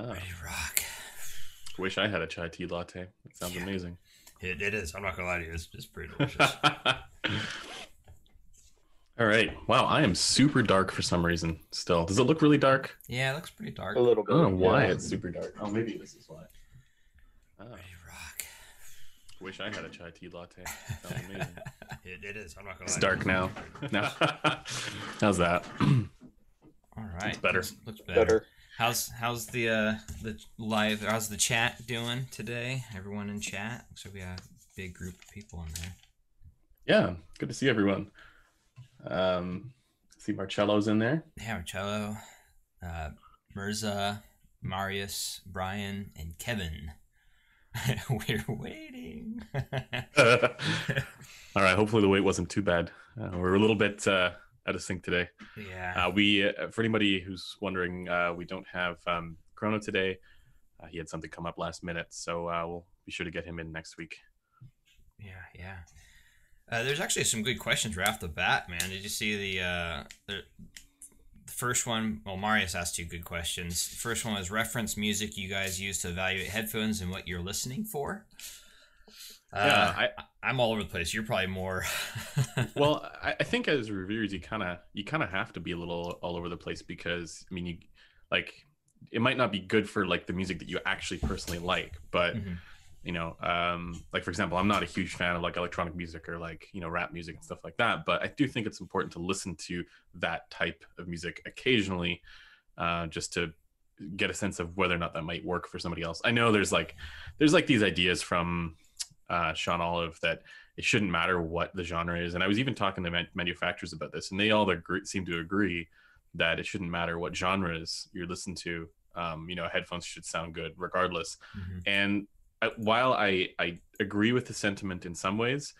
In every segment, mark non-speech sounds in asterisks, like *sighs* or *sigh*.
Ah, Ready rock. wish I had a chai tea latte. It sounds Yeah. amazing. It, it is. I'm not gonna lie to you. It's, it's pretty *laughs* delicious. All right. Wow, I am super dark for some reason still. Does it look really dark? yeah, it looks pretty dark. A little bit. I don't know why yeah. it's super dark. Oh, maybe this is why. Ah, Ready rock. wish I had a chai tea latte. Sounds amazing. *laughs* It, it is. I'm not gonna. It's lie dark now. *laughs* now. How's that? *clears throat* All right. It's better. Looks, looks better. Better. How's how's the uh the live? How's the chat doing today? Everyone in chat. Looks like we got a big group of people in there. Yeah, good to see everyone. Um, see Marcello's in there. Yeah, Marcello, uh, Mirza, Marius, Brian, and Kevin. *laughs* We're waiting. *laughs* *laughs* All right. Hopefully the wait wasn't too bad. Uh, we're a little bit uh, out of sync today. yeah. Uh, we, uh, for anybody who's wondering, uh, we don't have um, Chrono today. Uh, he had something come up last minute, so uh, we'll be sure to get him in next week. Yeah, yeah. Uh, there's actually some good questions right off the bat, man. Did you see the uh, the, the first one? Well, Marius asked two good questions. The first one was reference music you guys use to evaluate headphones and what you're listening for. Uh, yeah, I, I'm all over the place. You're probably more. *laughs* well, I, I think as reviewers, you kind of you kind of have to be a little all over the place because I mean, you like it might not be good for like the music that you actually personally like, but Mhm. you know, um, like for example, I'm not a huge fan of like electronic music or like you know rap music and stuff like that, but I do think it's important to listen to that type of music occasionally, uh, just to get a sense of whether or not that might work for somebody else. I know there's like there's like these ideas from uh, Sean Olive that it shouldn't matter what the genre is, and I was even talking to man- manufacturers about this, and they all agree, seem to agree that it shouldn't matter what genres you're listen to. Um, you know, headphones should sound good regardless. Mhm. And I, while I I agree with the sentiment in some ways,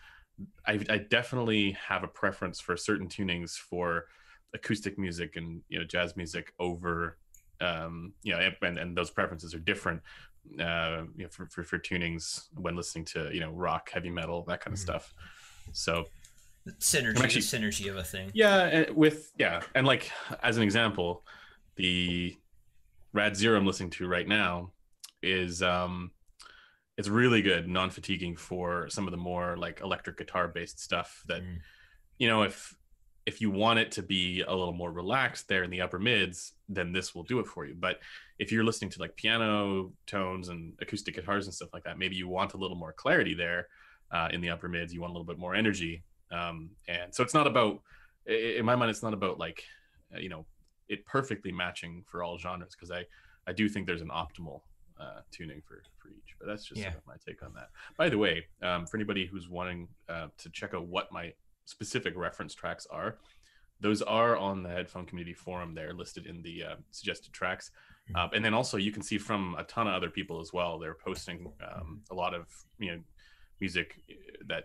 I, I definitely have a preference for certain tunings for acoustic music and you know jazz music over um you know and and those preferences are different uh you know for, for, for tunings when listening to you know rock heavy metal that kind of Mhm. stuff so synergy, actually- the synergy of a thing. yeah, and with yeah, and like as an example, the Rad Zero I'm listening to right now is um it's really good, non-fatiguing for some of the more like electric guitar based stuff that Mm. you know if if you want it to be a little more relaxed there in the upper mids, then this will do it for you. But if you're listening to like piano tones and acoustic guitars and stuff like that, maybe you want a little more clarity there uh, in the upper mids. You want a little bit more energy, um, and so it's not about in my mind it's not about like uh, you know it perfectly matching for all genres because i i do think there's an optimal uh, tuning for for each but that's just Yeah. my take on that by the way um, for anybody who's wanting uh, to check out what my specific reference tracks are those are on the headphone community forum they're listed in the uh, suggested tracks uh, and then also you can see from a ton of other people as well they're posting um, a lot of you know music uh, that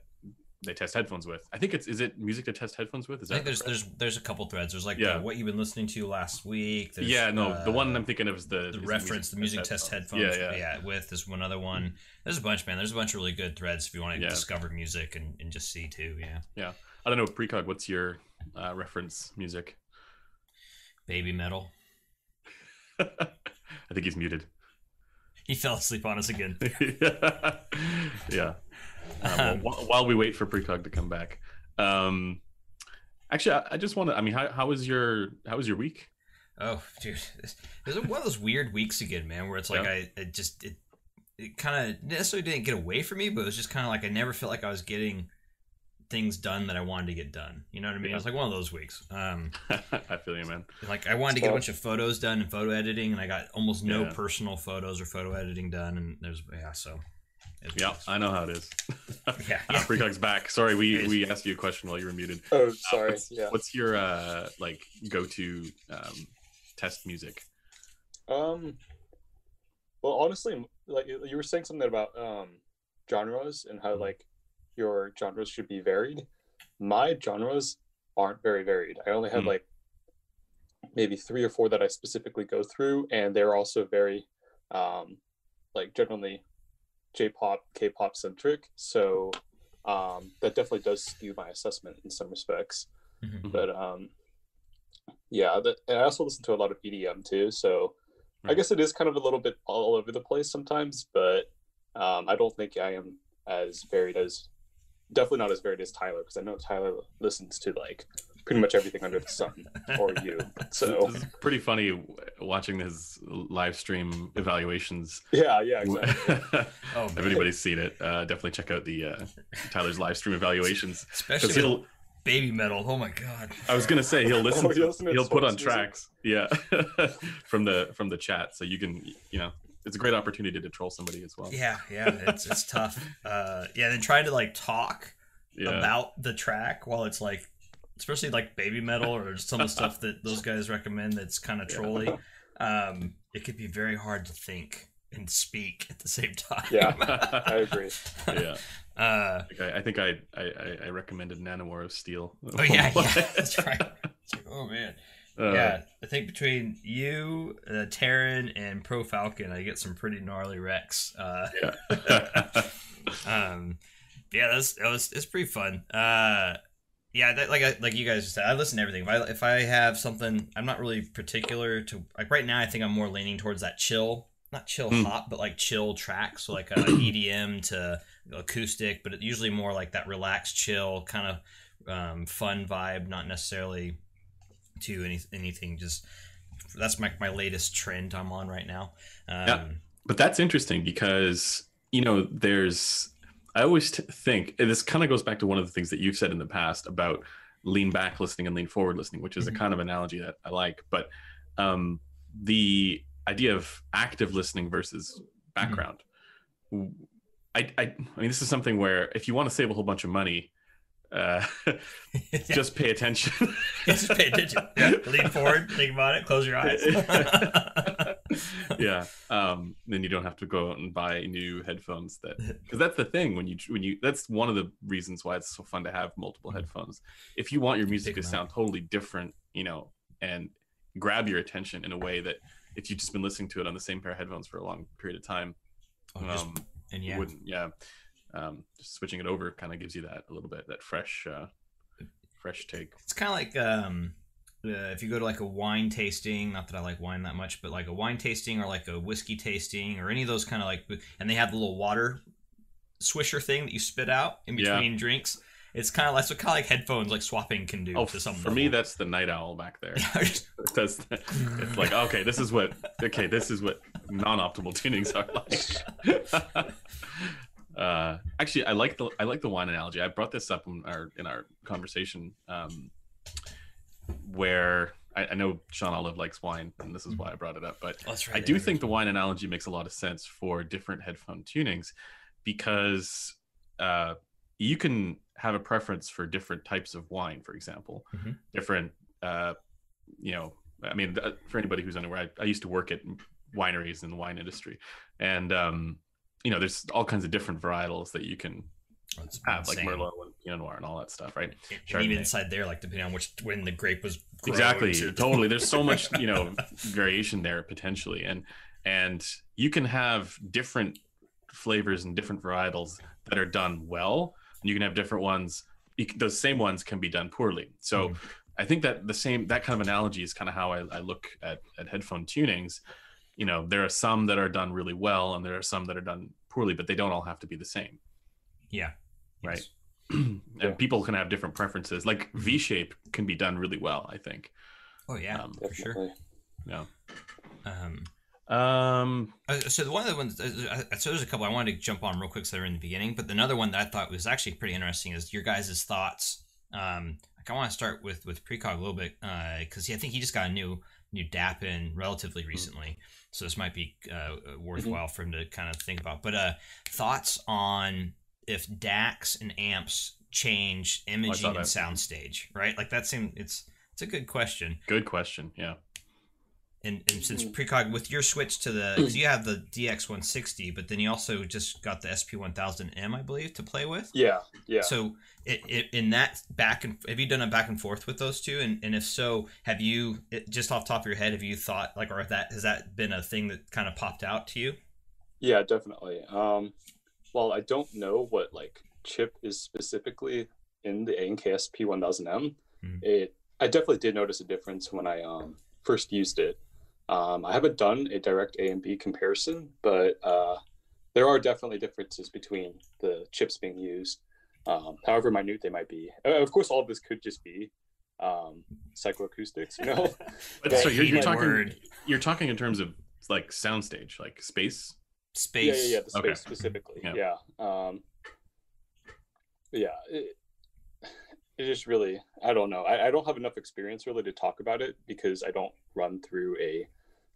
they test headphones with. I think it's is it music to test headphones with? Is I think there's there's there's a couple threads. There's like Yeah. the, what you've been listening to last week. There's, yeah no the one uh, I'm thinking of is the the is reference, the music test headphones. Yeah, yeah, with there's one other one. There's a bunch, man. There's a bunch of really good threads if you want to Yeah. discover music and, and just see too. Yeah, yeah, I don't know precog. What's your uh, reference music? baby metal. *laughs* I think he's muted. He fell asleep on us again. *laughs* yeah. Um, well, while we wait for precog to come back, um, actually, I, I just want to. I mean, how, how was your how was your week? Oh, dude, this this is one of those weird weeks again, man. Where it's like Yeah. I it just it it kind of necessarily didn't get away from me, but it was just kind of like I never felt like I was getting things done that I wanted to get done. You know what I mean? It was like one of those weeks. Um, *laughs* I feel you, man. like I wanted to get a bunch of photos done and photo editing, and I got almost no Yeah. personal photos or photo editing done. And there's yeah, so it's- Yeah, I know how it is. *laughs* Yeah. *laughs* Uh, precog's back. Sorry, we we asked you a question while you were muted. Oh, Uh, sorry. what's, yeah. what's your uh like go to um, test music? Um. Well, honestly, like you you were saying something about um genres and how like your genres should be varied. My genres aren't very varied. I only have Hmm. like maybe three or four that I specifically go through, and they're also very um like generally J-pop, K-pop centric. So um that definitely does skew my assessment in some respects. Mhm. But um yeah, and I also listen to a lot of EDM too. So I guess it is kind of a little bit all over the place sometimes, but um, I don't think I am as varied as definitely not as varied as Tyler because I know Tyler listens to like pretty much everything under the sun or you. So it's pretty funny watching his live stream evaluations. yeah, yeah, exactly. *laughs* Oh, if anybody's seen it, uh, definitely check out the uh, Tyler's live stream evaluations *laughs* especially he'll. baby metal. Oh my god. I was gonna say he'll *laughs* listen. Oh, to, he'll listen to he'll put on music? tracks, yeah, from the from the chat, so you can you know it's a great opportunity to troll somebody as well. Yeah, yeah, it's it's tough. *laughs* Uh, yeah, then trying to like talk Yeah. about the track while it's like, especially like baby metal or some of the *laughs* stuff that those guys recommend that's kind of Yeah. trolly. Um, it could be very hard to think and speak at the same time. Yeah. *laughs* I agree. yeah. Uh, Like, I, I think I, I I- I recommended Nanowar of Steel. oh yeah, yeah, that's right. Like, oh man. Uh, yeah, I think between you, uh, Terran, and Pro Falcon, I get some pretty gnarly recs. Uh, yeah. *laughs* *laughs* um, yeah, that's that was it's pretty fun. Uh, yeah, that, like I, like you guys said, I listen to everything. If I if I have something, I'm not really particular to like right now. I think I'm more leaning towards that chill, not chill Hmm. hop, but like chill tracks, so like uh, *clears throat* EDM to acoustic, but usually more like that relaxed, chill kind of um, fun vibe, not necessarily to any anything. Just that's my my latest trend I'm on right now. Um, Yeah. but that's interesting because you know there's i always t- think this kind of goes back to one of the things that you've said in the past about lean back listening and lean forward listening which is Mhm. a kind of analogy that i like but um, the idea of active listening versus background I, I i mean this is something where if you want to save a whole bunch of money uh, *laughs* just pay attention *laughs* just pay attention. Yeah, lean forward, think about it, close your eyes. *laughs* yeah um then you don't have to go out and buy new headphones that because that's the thing when you when you that's one of the reasons why it's so fun to have multiple Mhm. headphones if you want your music to sound totally different you know and grab your attention in a way that if you've just been listening to it on the same pair of headphones for a long period of time Oh, just- um and you yeah, wouldn't yeah um just switching it over kind of gives you that a little bit that fresh uh fresh take it's kind of like um, uh, if you go to like a wine tasting. Not that I like wine that much, but like a wine tasting or like a whiskey tasting or any of those kind of like, and they have the little water swisher thing that you spit out in Yeah. between drinks. It's kind of that's what kind of like headphones like swapping can do oh to some for me that's the night owl back there *laughs* it's like okay, this is what okay, this is what non-optimal tunings are like. *laughs* uh, actually, I like the I like the wine analogy. I brought this up in our in our conversation, um, where I, I know Sean Olive likes wine, and this is why I brought it up. But right. I do think the wine analogy makes a lot of sense for different headphone tunings because uh, you can have a preference for different types of wine, for example, Mhm. different, uh, you know, I mean, for anybody who's unaware, I, I used to work at wineries in the wine industry, and um, you know, there's all kinds of different varietals that you can That's have, like. Merlot and Pinot Noir and all that stuff, right? And even inside there, like depending on which when the grape was exactly to- totally there's so much *laughs* you know variation there potentially and and you can have different flavors and different varietals that are done well and you can have different ones those same ones can be done poorly so Mhm. i think that the same that kind of analogy is kind of how i, I look at, at headphone tunings you know there are some that are done really well and there are some that are done poorly but they don't all have to be the same yeah, Right. Yes. *clears throat* and Yeah. people can have different preferences like v-shape can be done really well i think Oh yeah, Um, for sure. Definitely. yeah Um, Um, Uh, so the one of the ones, uh, uh, so there's a couple I wanted to jump on real quick, so they're in the beginning. But another one that I thought was actually pretty interesting is your guys' thoughts. Um, like I want to start with with precog a little bit because I think he just got a new new DAP in relatively recently, so this might be uh, worthwhile for him to kind of think about. But uh, thoughts on if DACs and amps change imaging and soundstage, right? Like that seems it's it's a good question. good question. Yeah. And, and since Mhm. precog with your switch to the because you have the DX160, but then you also just got the SP1000M, I believe, to play with. Yeah, yeah. So it, it, in that back and have you done a back and forth with those two? And, and if so, have you it, just off the top of your head have you thought like or that has that been a thing that kind of popped out to you? Yeah, definitely. Um, well, I don't know what like chip is specifically in the A&K SP1000M. Mhm. It I definitely did notice a difference when I um first used it. Um, I haven't done a direct A and B comparison, but uh, there are definitely differences between the chips being used, um, however minute they might be. Uh, of course, all of this could just be um, psychoacoustics, You know? *laughs* but so you're, you're talking word. you're talking in terms of like soundstage, like space. Space. Yeah, yeah, yeah, the space Okay. specifically. Yeah. Yeah. Um, yeah. It, it just really, I don't know. I, I don't have enough experience really to talk about it because I don't run through a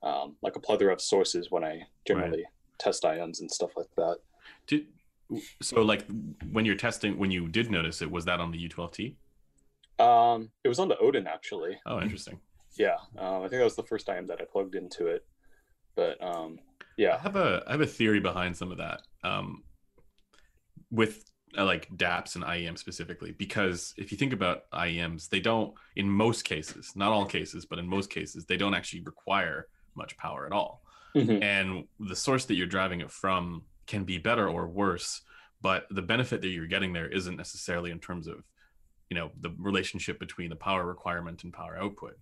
um, like a plethora of sources when I generally test ions and stuff like that. Did so like when you're testing when you did notice it was that on the U12T? Um, it was on the Odin actually. Oh, interesting. Yeah. Um, I think that was the first time that I plugged into it. But um, yeah I have a I have a theory behind some of that. Um, with like DAPs and IEM specifically, because if you think about IEMs, they don't in most cases, not all cases, but in most cases, they don't actually require much power at all. Mhm. and the source that you're driving it from can be better or worse but the benefit that you're getting there isn't necessarily in terms of you know the relationship between the power requirement and power output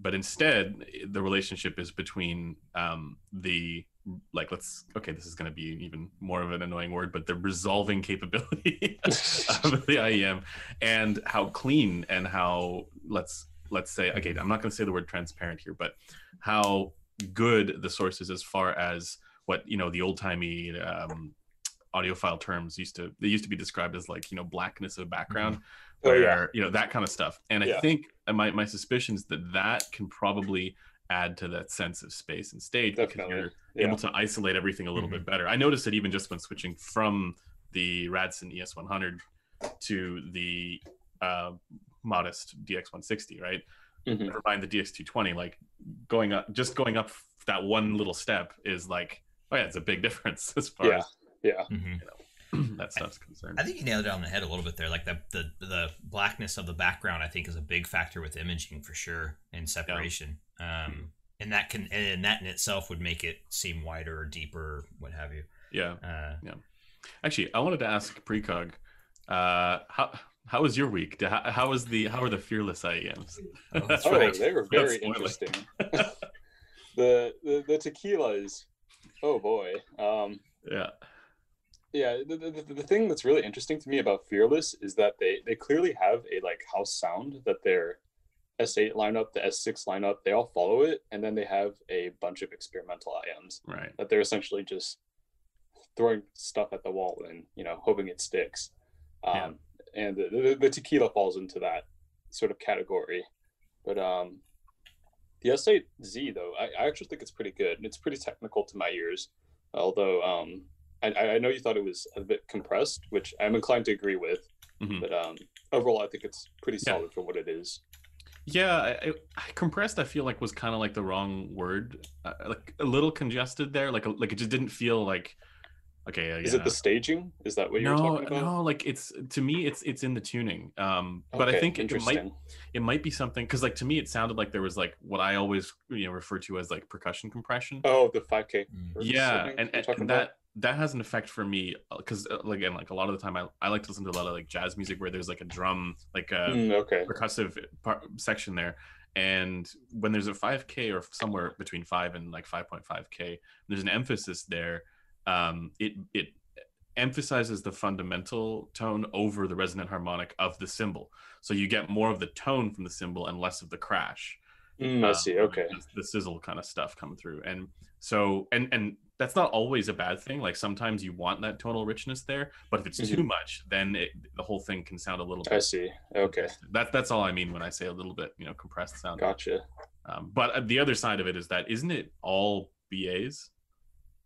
but instead the relationship is between um, the like let's okay this is going to be even more of an annoying word but the resolving *laughs* capability of the IEM and how clean and how let's let's say okay I'm not going to say the word transparent here but how good the source is as far as what you know the old timey um, audiophile terms used to they used to be described as like you know blackness of background Oh, where yeah. you know that kind of stuff. And i think and my, my suspicions that that can probably add to that sense of space and stage because you're Yeah. able to isolate everything a little Mhm. bit better i noticed it even just when switching from the Radsone ES100 to the uh, modest dx160 right Mhm. never mind the dx220 like going up just going up that one little step is like oh yeah it's a big *laughs* difference as far Yeah. as Yeah. Mhm. *clears throat* that stuff's concerned I think you nailed it on the head a little bit there. Like the, the the blackness of the background, I think, is a big factor with imaging for sure and separation. Um, and that can and that in itself would make it seem wider or deeper, or what have you. yeah Uh, Actually, I wanted to ask Precog, uh, how how was your week? How, how was the how are the fearless IEMs? *laughs* oh, that's Oh, right. they were very interesting. *laughs* the, the the tequilas, oh boy. Um, Yeah, yeah, the, the, the- thing that's really interesting to me about Fearless is that they they clearly have a like house sound that their S8 lineup, the S6 lineup, they all follow it, and then they have a bunch of experimental IMs right. that they're essentially just throwing stuff at the wall and you know hoping it sticks. Um, Yeah. And the, the, the tequila falls into that sort of category, but um, the S8Z though, I, I actually think it's pretty good. And it's pretty technical to my ears, although um, I, I know you thought it was a bit compressed, which I'm inclined to agree with. Mhm. But um, overall, I think it's pretty Yeah. solid for what it is. Yeah, I, I, compressed. I feel like was kind of like the wrong word, uh, like a little congested there. Like like it just didn't feel like okay. Uh, Is yeah. it the staging? Is that what you were no, talking about? no, like it's to me, it's it's in the tuning. Um, but I think it, it might it might be something because like to me, it sounded like there was like what I always you know refer to as like percussion compression. Oh, the 5K. Mm. hertz, I yeah and, and, talking and about? that that has an effect for me because uh, again like a lot of the time I, I like to listen to a lot of like jazz music where there's like a drum like a Mm, okay. percussive part, section there and when there's a 5k or somewhere between 5 and like 5.5k there's an emphasis there um it it emphasizes the fundamental tone over the resonant harmonic of the cymbal so you get more of the tone from the cymbal and less of the crash Mm, I um, see. Okay. the, the sizzle kind of stuff come through and so and and that's not always a bad thing like sometimes you want that tonal richness there but if it's too Mhm. much then it, the whole thing can sound a little Bit I see. Okay. that, that's all i mean when i say a little bit you know compressed sound Gotcha. um, but uh, the other side of it is that isn't it all bas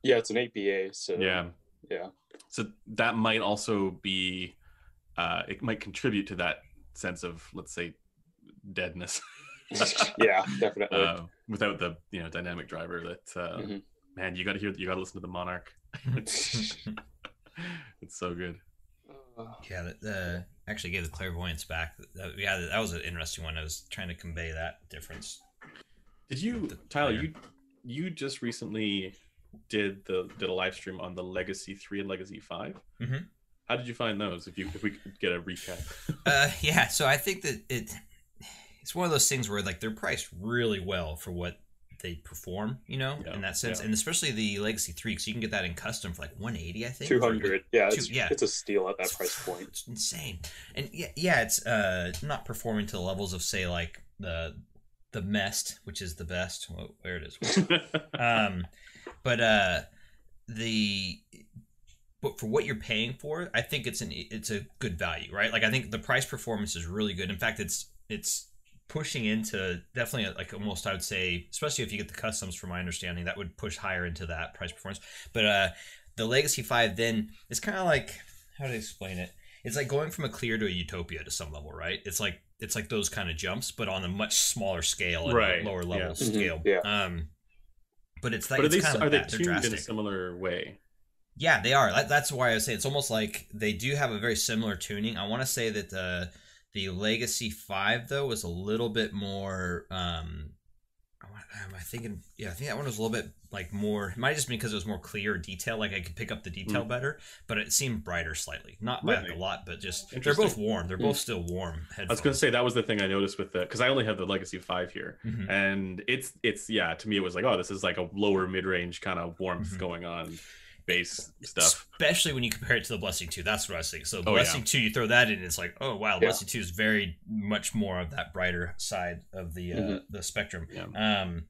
Yeah, it's an 8BA. So yeah yeah. so that might also be uh it might contribute to that sense of let's say deadness *laughs* *laughs* yeah, definitely. uh, without the you know dynamic driver that uh Mhm. Man you got to hear you got to listen to the monarch *laughs* it's so good Yeah, that uh, actually gave the clairvoyance back. That, yeah, that was an interesting one. I was trying to convey that difference. did you The tyler player. you you just recently did the did a live stream on the legacy 3 and legacy 5 Mhm. how did you find those if you if we could get a recap *laughs* Uh, yeah, so I think that it it's one of those things where like they're priced really well for what they perform, you know, Yeah, in that sense, yeah. and especially the Legacy Three, because you can get that in custom for like 180, I think. two hundred. Yeah, two- it's, yeah. it's a steal at that It's- price point. It's insane, and yeah, yeah, it's uh not performing to the levels of say like the the Mest, which is the best. Whoa, where it is, *laughs* um, but uh, the but for what you're paying for, I think it's an it's a good value, right? Like I think the price performance is really good. In fact, it's it's pushing into definitely like almost I would say, especially if you get the customs, from my understanding, that would push higher into that price performance. But uh, the Legacy Five then it's kind of like how do I explain it? It's like going from a clear to a utopia to some level, right? It's like it's like those kind of jumps, but on a much smaller scale and Right, a lower level yeah. Mhm, scale. yeah. Um, but it's like but are it's they kind of are they that. They're tuned in a drastic. similar way? Yeah, they are. That, that's why I say it's almost like they do have a very similar tuning. I want to say that the the Legacy Five though was a little bit more. Um, am I thinking? Yeah, I think that one was a little bit like more. It might just be because it was more clear detail. Like I could pick up the detail Mm. better, but it seemed brighter slightly. Not by like Really? a lot, but just they're both warm. They're both still warm. I was going to say that was the thing I noticed with the because I only have the Legacy Five here, Mhm. and it's it's yeah to me it was like oh this is like a lower mid range kind of warmth Mhm. going on, bass stuff. Especially when you compare it to the Blessing 2. That's what I was thinking. So, Oh, Blessing 2, you throw that in, it's like, oh, wow, Yeah. Blessing 2 is very much more of that brighter side of the uh, Mhm. the spectrum. Yeah. Um,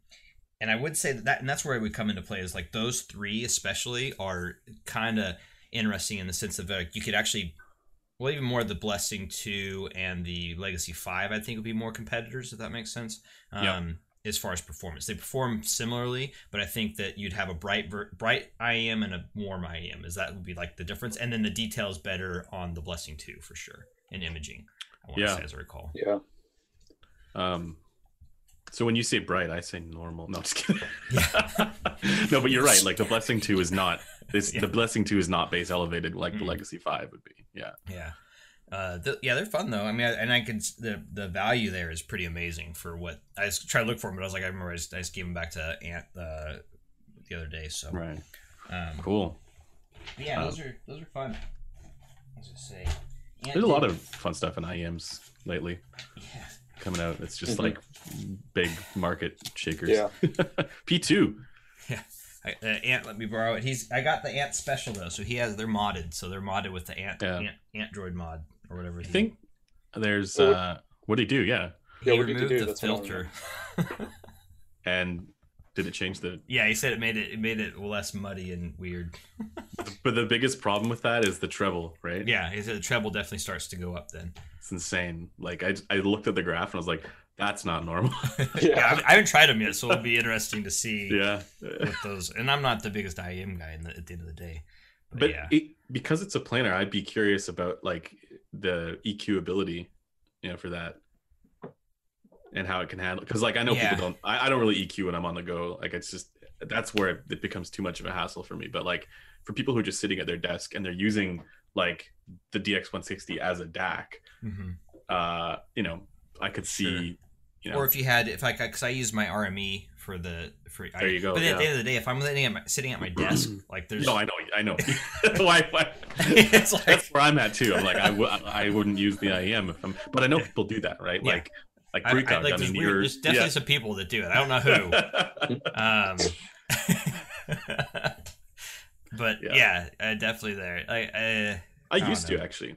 and I would say that, that, and that's where it would come into play, is like those three, especially, are kind of interesting in the sense of like you could actually, well, even more the Blessing 2 and the Legacy 5, I think would be more competitors, if that makes sense. Um, Yeah. As far as performance, they perform similarly, but I think that you'd have a bright, ver- bright IEM and a warm IEM. Is that would be like the difference, and then the details better on the Blessing two for sure in imaging. I want Yeah. to say as I recall. Yeah. Um, so when you say bright, I say normal. No, just kidding. *laughs* Yeah. *laughs* no, but you're right. Like the Blessing Two is not this. *laughs* Yeah. The Blessing Two is not base elevated like the Mm. Legacy Five would be. Yeah. Yeah. Uh, th- yeah, they're fun though. I mean, I, and I could the the value there is pretty amazing for what I just tried to look for them, but I was like, I remember I just, I just gave them back to Ant uh, the other day. So, Right. um, Cool. but yeah, Um, those are those are fun. Let's just say, Ant There's a lot of fun stuff in IEMs lately yeah. coming out. It's just Mhm. like big market shakers. Yeah. *laughs* P two. I, uh, Ant let me borrow it. He's I got the Ant special though, so he has they're modded, so they're modded with the Ant Yeah. Ant, Antdroid mod or whatever. I think there's Well, uh what do you do? Yeah. he Yeah, what did he removed do? the That's what I wanna filter. *laughs* And did it change the yeah, he said it made it it made it less muddy and weird. *laughs* but the biggest problem with that is the treble, right? Yeah, he said the treble definitely starts to go up then. It's insane. Like I I looked at the graph and I was like, that's not normal. *laughs* yeah, I, I haven't tried them yet, so it'll be interesting to see yeah. with those. And I'm not the biggest IEM guy in the, at the end of the day, but, But yeah, it, because it's a planar, I'd be curious about like the EQ ability, you know, for that, and how it can handle. Because like I know Yeah. people don't. I, I don't really EQ when I'm on the go. Like it's just that's where it, it becomes too much of a hassle for me. But like for people who are just sitting at their desk and they're using like the DX160 as a DAC, Mhm. uh, you know, I could see, Sure. you know, Or if you had, if I, because I use my RME for the for. There you go, But at the end of the day, if I'm sitting at my, sitting at my desk, *clears throat* like there's, no, I know, I know. *laughs* *laughs* why, why? *laughs* it's like that's where I'm at too. I'm like, I w- I wouldn't use the IEM if I'm, but I know people do that, right? Yeah. Like, like I, I, precog. I, like there's, mean, weird, there's definitely yeah. some people that do it. I don't know who. Um, but Yeah. yeah, uh, definitely there. I, uh, I don't used to actually.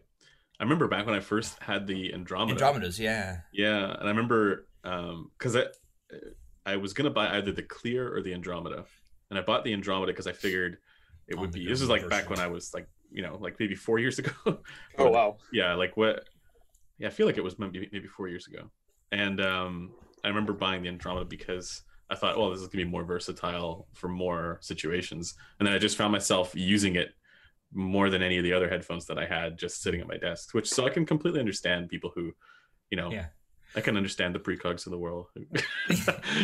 I remember back when I first had the Andromeda. Andromedas, yeah. Yeah, and I remember because I I was gonna buy either the Clear or the Andromeda, and I bought the Andromeda because I figured it would be. This is like back when I was like you know like maybe four years ago. *laughs* Oh wow. yeah like what yeah i feel like it was maybe maybe four years ago and um i remember buying the andromeda because i thought well this is going to be more versatile for more situations and then i just found myself using it more than any of the other headphones that i had just sitting at my desk which so i can completely understand people who you know Yeah. I can understand the precogs of the world *laughs*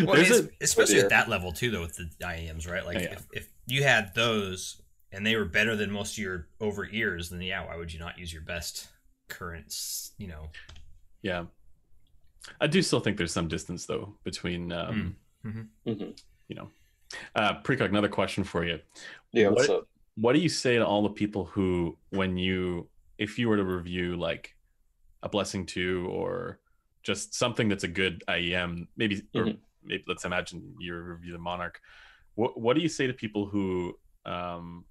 Well, There's it's- a- especially dear. at that level too, though, with the IEMs, right? Like, Yeah, yeah. If, if you had those and they were better than most of your over ears, then yeah, why would you not use your best currents? You know, yeah i do still think there's some distance though between um Hmm. Mhm. you know uh precog another question for you Yeah. What- up? what do you say to all the people who when you if you were to review like a blessing 2 or just something that's a good IEM maybe or Mhm. maybe let's imagine you review the Monarch. What what do you say to people who um,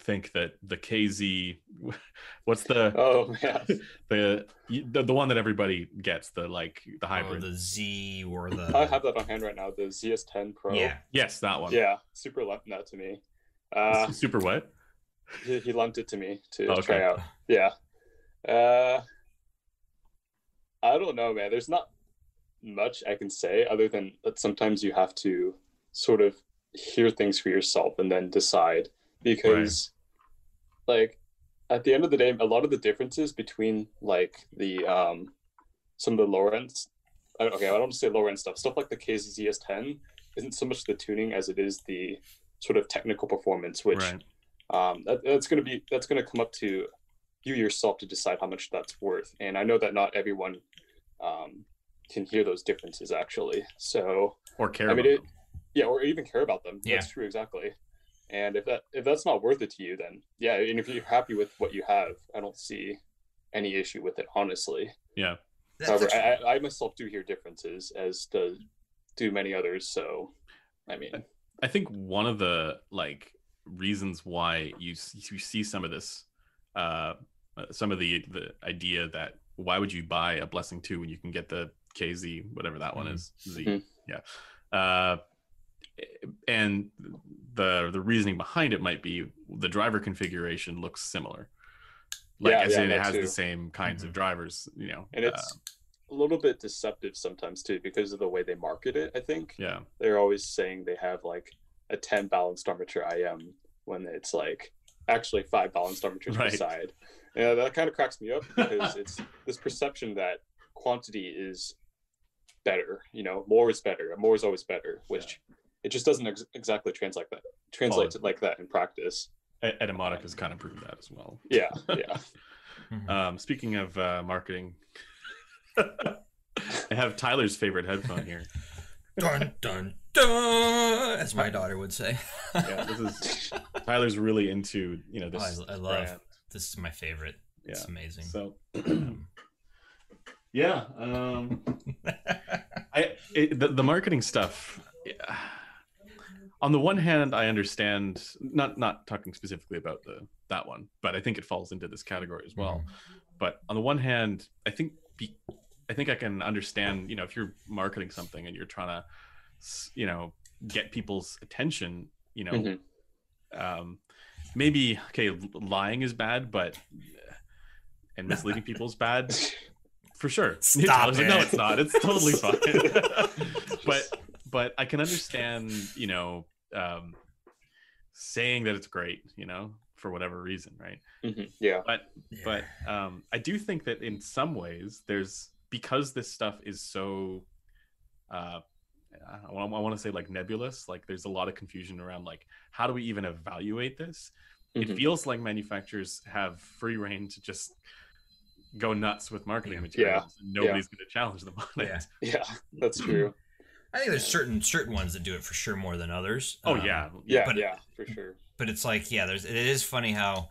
think that the KZ, *laughs* what's the *laughs* Oh yeah. *laughs* the the the one that everybody gets the like the Or hybrid? the Z or the. I have that on hand right now. The ZS10 Pro. Yeah. yes, that one. Yeah. Super lent that to me. Uh, super what he, he lent it to me to Okay. try out. Yeah. Uh, I don't know, man. There's not much I can say other than that sometimes you have to sort of hear things for yourself and then decide because, like, at the end of the day, a lot of the differences between like the um some of the lower. I Okay, I don't want to say lower end stuff. Stuff like the KZS10 isn't so much the tuning as it is the sort of technical performance, which right. um, that, that's going to be that's going to come up to you yourself to decide how much that's worth and i know that not everyone um, can hear those differences actually so Or care I mean, about it- them. yeah or even care about them Yeah. that's true exactly and if that if that's not worth it to you then yeah and if you're happy with what you have i don't see any issue with it honestly Yeah. That's however actually- I, I myself do hear differences as do do many others so i mean I think one of the like reasons why you you see some of this, uh, uh, some of the the idea that why would you buy a Blessing two when you can get the KZ whatever that one Mhm. is Z, Mhm. yeah, uh, and the the reasoning behind it might be the driver configuration looks similar, like Yeah, as yeah, in it has too. the same kinds of Mhm. drivers, you know, and it's uh, a little bit deceptive sometimes too because of the way they market it i think yeah, they're always saying they have like a 10 balanced armature IM when it's like actually five balanced armatures Right. per side. Yeah, that kind of cracks me up because it's *laughs* this perception that quantity is better. You know, more is better. And more is always better, which it just doesn't ex- exactly translate like that. Translate Well, like that in practice. E- Etymotic has kind of proved that as well. Yeah, yeah. *laughs* Um, speaking of uh, marketing, *laughs* I have Tyler's favorite headphone here. dun dun dun, as my daughter would say. Yeah, this is Tyler's really into you know Oh, this. I, I love brand. This. Is my favorite. It's amazing. So *clears throat* yeah, um, *laughs* I it, the, the marketing stuff. yeah. On the one hand, I understand not not talking specifically about the that one, but I think it falls into this category as well. But on the one hand, I think be, I think I can understand. You know, if you're marketing something and you're trying to, you know, get people's attention, you know, Mhm. um, maybe okay, lying is bad, but and misleading *laughs* people is bad for sure. Stop Tyler's like, no, it's not. It's totally fine. *laughs* but but I can understand, you know, um, saying that it's great, you know, for whatever reason, right? Mhm. Yeah. But but um, I do think that in some ways there's because this stuff is so uh, I want to say like nebulous. Like there's a lot of confusion around like how do we even evaluate this? It Mhm. feels like manufacturers have free reign to just go nuts with marketing Yeah. materials. and Nobody's going to challenge them on Yeah. it. *laughs* Yeah, that's true. I think there's certain certain ones that do it for sure more than others. Oh Um, yeah, Yeah, But- yeah, for sure. but it's like yeah, there's it is funny how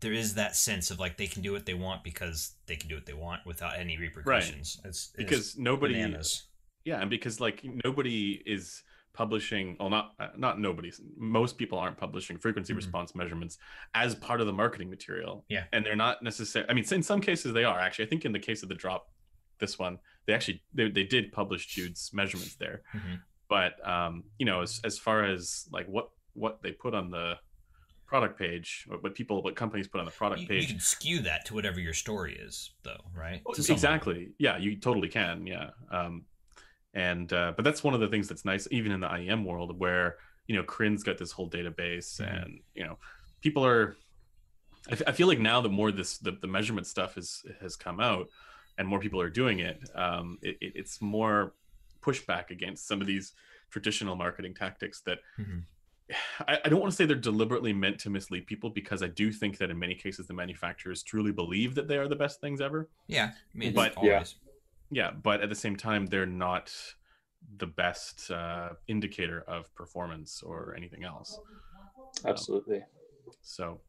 there is that sense of like they can do what they want because they can do what they want without any repercussions. It's it is because nobody bananas. Yeah and because like nobody is publishing well not uh, not nobody most people aren't publishing frequency Mhm. response measurements as part of the marketing material Yeah. and they're not necessarily i mean in some cases they are actually i think in the case of the drop this one they actually they, they did publish jude's measurements there Mhm. but um you know as, as far as like what what they put on the product page what people what companies put on the product You, you page can skew that to whatever your story is, though, right? Oh, exactly yeah you totally can yeah um and uh but that's one of the things that's nice even in the iem world where you know crin's got this whole database Mhm. and you know people are I, f- I feel like now that more this the, the measurement stuff is has come out and more people are doing it um it, it, it's more pushback against some of these traditional marketing tactics that Mhm. *sighs* I, I don't want to say they're deliberately meant to mislead people because I do think that in many cases the manufacturers truly believe that they are the best things ever Yeah, I mean, but Yeah. Yeah but at the same time they're not the best uh, indicator of performance or anything else Absolutely. so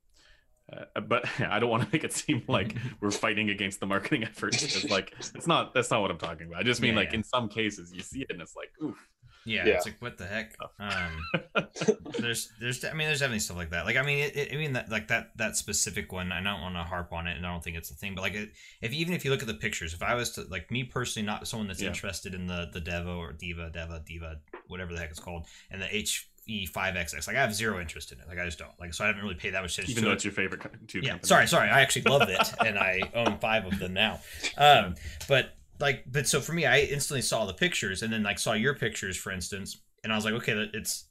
uh, but *laughs* I don't want to make it seem like *laughs* we're fighting against the marketing efforts. It's like it's not. That's not what I'm talking about. I just mean Yeah, like yeah. in some cases you see it and it's like, oof. Yeah, Yeah. it's like what the heck. Um, *laughs* there's, there's, I mean, there's definitely stuff like that. Like, I mean, it, it, I mean, that, like that, that specific one. I don't want to harp on it, and I don't think it's a thing. But like, it, if even if you look at the pictures, if I was to like me personally, not someone that's Yeah. interested in the the Devo or Diva, Deva, Diva, whatever the heck it's called, and the HE5XX, like I have zero interest in it. Like I just don't. Like, so I haven't really paid that much attention Even to though it. it's your favorite tube Yeah, company. sorry, sorry. I actually love it, and I own five of them now. *laughs* Um, but like, but so for me, I instantly saw the pictures, and then like saw your pictures, for instance, and I was like, okay, it's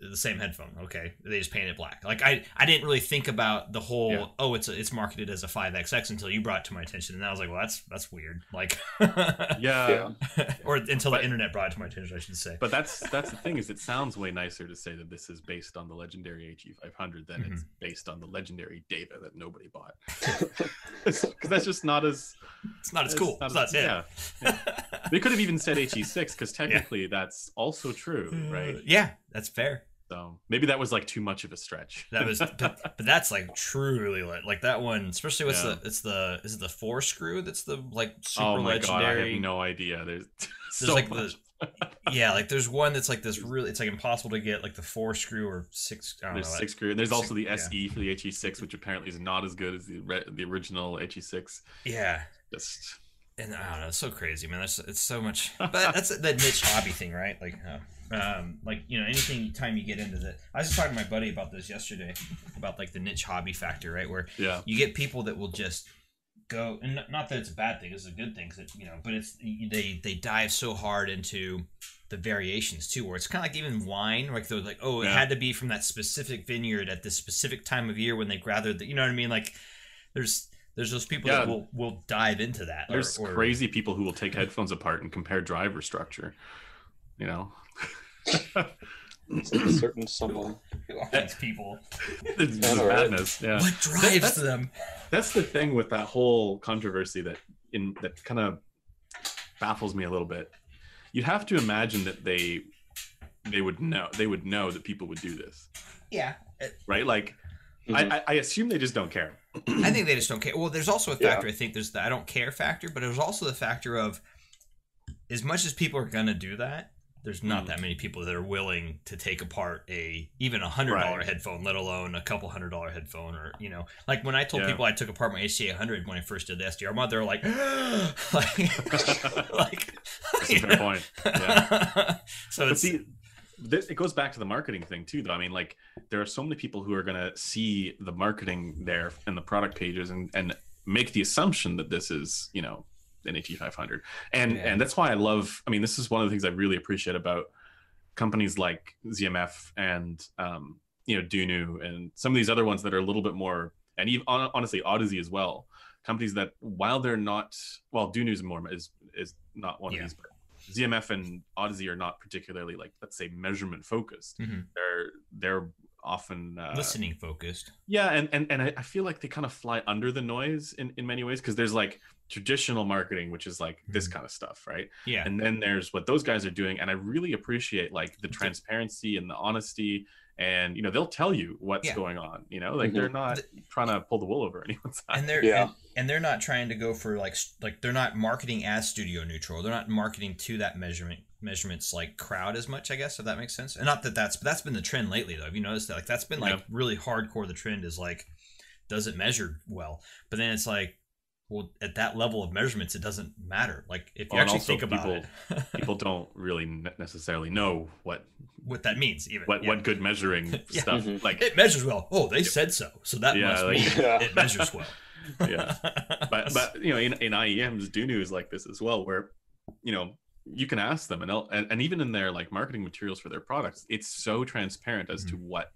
the same headphone. Okay, they just painted it black. Like I, I didn't really think about the whole. Yeah. Oh, it's a, it's marketed as a five XX until you brought it to my attention, and I was like, well, that's that's weird. Like, *laughs* Yeah, Yeah. or until But- the internet brought it to my attention, I should say. but that's that's the thing is it sounds way nicer to say that this is based on the legendary HE500 than it's Mm-hmm. based on the legendary Deva that nobody bought. *laughs* Because that's just not as it's not as cool. not It's as- it. yeah, yeah. They could have even said HE6 because *laughs* technically that's also true, right? Yeah, that's fair. So maybe that was like too much of a stretch. That was, *laughs* but, but that's like truly lit. Like that one, especially what's Yeah. the? It's the is it the four screw? That's the like super oh my god, I legendary. have no idea. *laughs* There's, so like the- *laughs* yeah, like there's one that's like this really. It's like impossible to get like the four screw or six. I don't There's know. six screw. And There's also the yeah. SE for the HE6, which apparently is not as good as the re- the original HE6. Yeah, Just and I don't know. It's so crazy, man. There's it's so much. But that's that niche hobby thing, right? Like, uh, um, like you know, anything time you get into that. I was just talking to my buddy about this yesterday about like the niche hobby factor, right? Where yeah, you get people that will just go and not- that it's a bad thing it's a good thing it, you know but it's they they dive so hard into the variations too where it's kind of like even wine like they're like oh it Yeah. had to be from that specific vineyard at this specific time of year when they gathered the, you know what i mean like there's there's those people that will will dive into that there's or- crazy people who will take headphones apart and compare driver structure. You know, It's like a certain someone. all these people it's Yeah, just right. madness. Yeah, what drives that's- them that's the thing with that whole controversy that in that kind of baffles me a little bit. You'd have to imagine that they they would know they would know that people would do this, yeah it- right? Like, Mhm. I, I I assume they just don't care. *clears throat* I think they just don't care. Well, there's also a Yeah. factor. I think there's the I don't care factor, but there's also the factor of as much as people are gonna do that, there's not Mm. that many people that are willing to take apart a even a hundred dollar Right. headphone, let alone a couple hundred dollar headphone, or you know, like when I told Yeah. people I took apart my HCA 100 when I first did the SDR mod, they're like, *gasps* *gasps* like, *laughs* like That's a fair point. *laughs* Yeah. so it's see this, it goes back to the marketing thing too though i mean like there are so many people who are going to see the marketing there in the product pages and and make the assumption that this is you know an at500 and Yeah. and that's why i love i mean this is one of the things i really appreciate about companies like zmf and um you know dunu and some of these other ones that are a little bit more and even honestly odyssey as well companies that while they're not well dunu's more is is not one Yeah. of these but ZMF and Odyssey are not particularly like let's say measurement focused. Mhm. They're they're often uh, listening focused. Yeah, and and and I I feel like they kind of fly under the noise in in many ways because there's like traditional marketing, which is like this Mhm. kind of stuff, right? Yeah. And then there's what those guys are doing, and I really appreciate like the transparency and the honesty. And you know they'll tell you what's Yeah. going on. You know, like Mhm. they're not trying to pull the wool over *laughs* anyone's eyes. and they're Yeah. and, and they're not trying to go for like like they're not marketing as studio neutral they're not marketing to that measurement measurements like crowd as much i guess if that makes sense and not that that's but that's been the trend lately though have you noticed that like that's been like Yeah. really hardcore the trend is like does it measure well but then it's like well at that level of measurements it doesn't matter like if you Well, actually think about people- it *laughs* People don't really necessarily know what what that means even what yeah. what good measuring *laughs* Yeah. stuff Mhm. like. it measures well oh they said so so that Yeah, must like- mean *laughs* Yeah. it measures well Yeah. but but you know in, in IEMs Dunu is like this as well where you know you can ask them and, they'll, and and even in their like marketing materials for their products it's so transparent as to what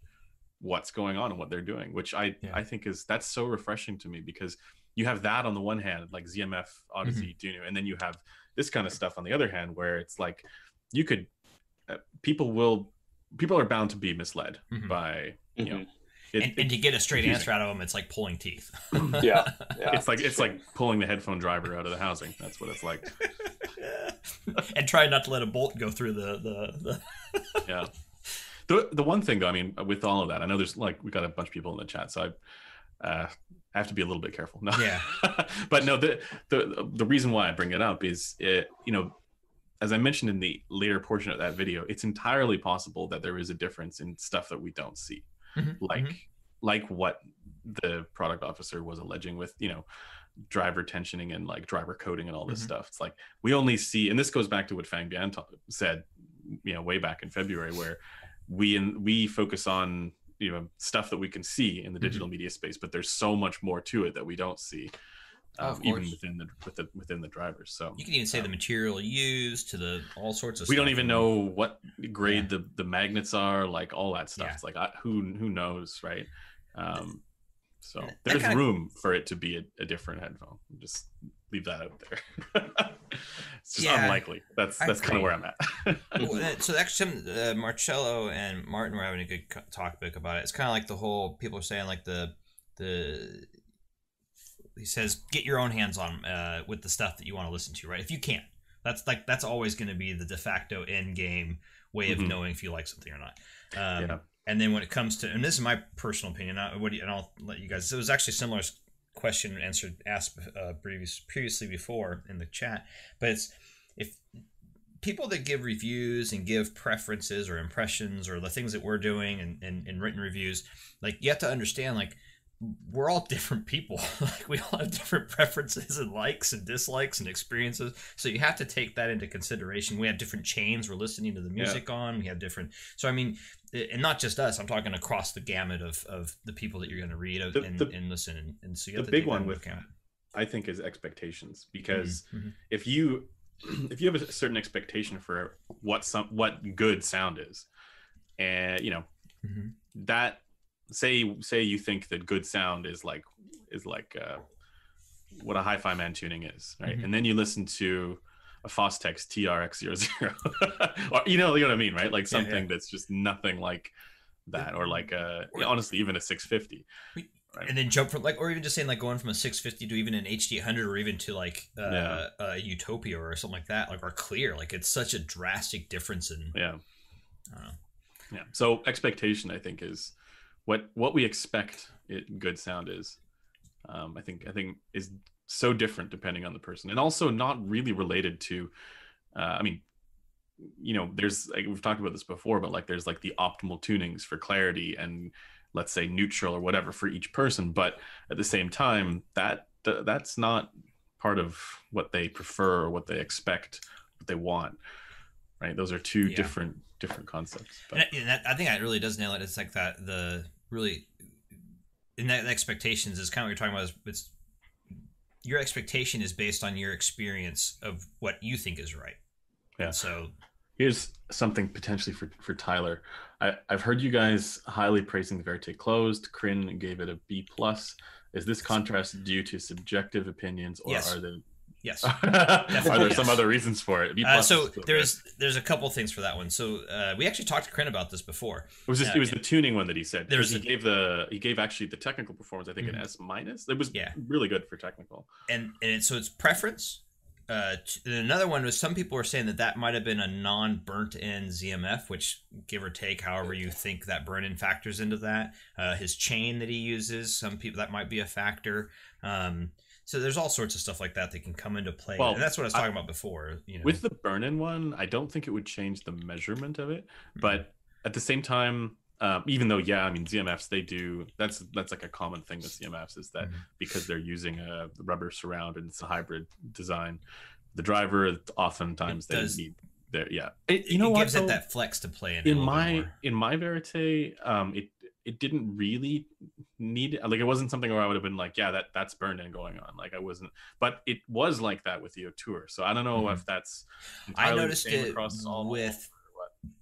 what's going on and what they're doing which I Yeah. I think is that's so refreshing to me because you have that on the one hand like ZMF Odyssey Dunu and then you have this kind of stuff on the other hand where it's like you could uh, people will people are bound to be misled Mhm. by you know Mhm. it- and, and to get a straight confusing. answer out of them it's like pulling teeth *laughs* *laughs* Yeah, yeah. it's like it's like pulling the headphone driver out of the housing. That's what it's like. *laughs* and try not to let a bolt go through the the, the Yeah. The the one thing though, I mean, with all of that, I know there's like we got a bunch of people in the chat, so I, uh, I have to be a little bit careful. No. Yeah. *laughs* but no, the the the reason why I bring it up is it, you know, as I mentioned in the later portion of that video, it's entirely possible that there is a difference in stuff that we don't see, Mhm, like mhm. like what the product officer was alleging with you know driver tensioning and like driver coding and all this Mhm. stuff. It's like we only see, and this goes back to what Fang Bian ta- said, you know, way back in February, where we and we focus on you know stuff that we can see in the Mm-hmm. digital media space, but there's so much more to it that we don't see, Oh, um, even within the, within within the drivers. So You can even say the Um, material used to the all sorts of. we don't even know what grade the the magnets are, like all that stuff. Yeah. It's like I, who who knows, right? Um, so there's room for it to be a, a different headphone. Just leave that out there. *laughs* it's just Yeah, unlikely. That's that's kind of where I'm at. *laughs* So actually, some, uh, Marcello and Martin were having a good talk back about it. It's kind of like the whole people are saying like the the he says get your own hands on uh, with the stuff that you want to listen to, right? If you can't, that's like that's always going to be the de facto end game way of Mhm. knowing if you like something or not. Um, Yeah. And then when it comes to, and this is my personal opinion, I, what do you, and I'll let you guys. It was actually similar question answered asked uh, previous previously before in the chat, but it's if people that give reviews and give preferences or impressions or the things that we're doing and, and, and written reviews, like you have to understand, like we're all different people. *laughs* like we all have different preferences and likes and dislikes and experiences. So you have to take that into consideration. We have different chains we're listening to the music on. We have different. So I mean, and not just us. I'm talking across the gamut of, of the people that you're going to read The- and, the- and listen. And, and so you the to big one with account. I think is expectations because Mhm, mhm. if you *clears throat* if you have a certain expectation for what some what good sound is, and you know Mhm. that say say you think that good sound is like is like uh, what a hi-fi man tuning is right Mhm. and then you listen to a fostex trx00 *laughs* or you know you know what i mean right like Yeah, yeah. something that's just nothing like that or like uh Or- honestly even a 650 and then jump from like or even just saying like going from a 650 to even an hd 100 or even to like uh, Yeah. a utopia or something like that like or clear like it's such a drastic difference in yeah I don't know. yeah so expectation i think is what what we expect it good sound is um i think i think is so different depending on the person and also not really related to uh, i mean you know there's like we've talked about this before but like there's like the optimal tunings for clarity and let's say neutral or whatever for each person but at the same time that that's not part of what they prefer or what they expect what they want right those are two Yeah. different different concepts but And, that- I think that really does nail it. It's like that the really in that expectations is kind of what you're talking about. Is it's your expectation is based on your experience of what you think is right. Yeah. And so Here's something potentially for, for Tyler. I, I've heard you guys highly praising the Verite closed. Crin gave it a B plus. Is this contrast due to subjective opinions, or Yes. are there yes. *laughs* are there yes. some other reasons for it? Uh, so there's there's a couple things for that one. So uh, we actually talked to Crin about this before. it was just yeah, it was the tuning one that he said. There was he a- gave the he gave actually the technical performance. I think an Mhm. S minus. It was Yeah. really good for technical. and and it, so it's preference. Uh, and another one was some people were saying that that might have been a non-burnt in ZMF, which give or take, however you think that burn-in factors into that. Uh, his chain that he uses, some people that might be a factor. Um, so there's all sorts of stuff like that that can come into play, Well, and that's what I was I- talking about before. You know, With the burn-in one, I don't think it would change the measurement of it. Mm-hmm. but at the same time um, even though yeah i mean zmfs they do that's that's like a common thing with zmfs is that Mhm. because they're using a rubber surround and it's a hybrid design the driver oftentimes It they does- need there yeah it, you it know what gives though? it that flex to play in, in a little bit my in my verite um it it didn't really need like it wasn't something where i would have been like yeah that that's burned in going on like i wasn't but it was like that with the tour so i don't know Mhm. if that's I noticed it across all with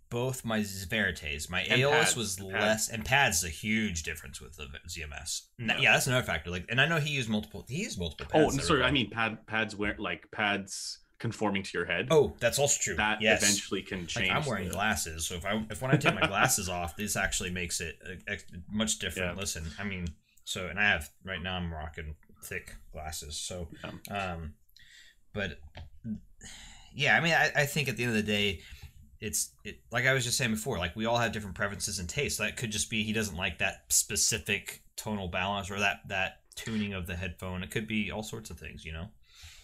both my Verites. My And AOS pads, was less, and pads is a huge difference with the ZMFs. Yeah. yeah, that's another factor. Like, and I know he used multiple. He used multiple. Oh, Pads that sorry. I mean, pad pads where like pads conforming to your head. Oh, that's also true. that yes. eventually can Like, change. I'm wearing the- glasses, so if I if when I take my glasses off, this actually makes it a, a much different. Yeah. Listen, I mean, so and I have right now I'm rocking thick glasses, so um, but yeah, I mean, I, I think at the end of the day, it's it, like I was just saying before. Like we all have different preferences and tastes. That could just be he doesn't like that specific tonal balance or that that tuning of the headphone. It could be all sorts of things, you know.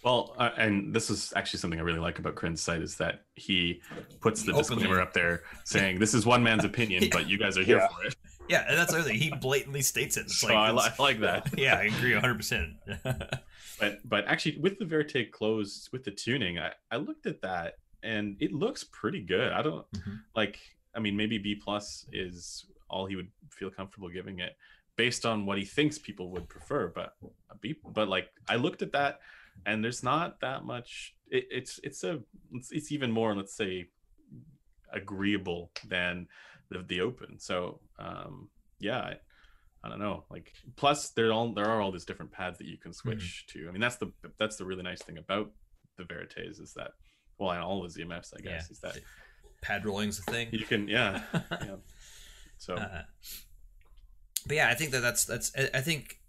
Well, uh, and this is actually something I really like about Crin's site is that he puts the Openly. disclaimer up there saying this is one man's opinion, *laughs* yeah. but you guys are here yeah. for it. Yeah, and that's the other thing. He blatantly states it. It's *laughs* so like, I, li- I, like that. *laughs* Yeah, I agree 100. percent But but actually, with the Verite closed with the tuning, I, I looked at that and it looks pretty good. I don't mm-hmm. like. I mean, maybe B plus is all he would feel comfortable giving it based on what he thinks people would prefer. But B, but like I looked at that and there's not that much. It, it's it's a it's, it's even more let's say agreeable than the the open. So um, yeah, I, I don't know. Like plus there all there are all these different pads that you can mm-hmm. switch mm-hmm. to. I mean that's the that's the really nice thing about the Verites is that well and all the ZMFs I guess yeah. is that pad rolling's a thing. You can yeah. *laughs* yeah. So uh, but yeah, I think that that's that's I think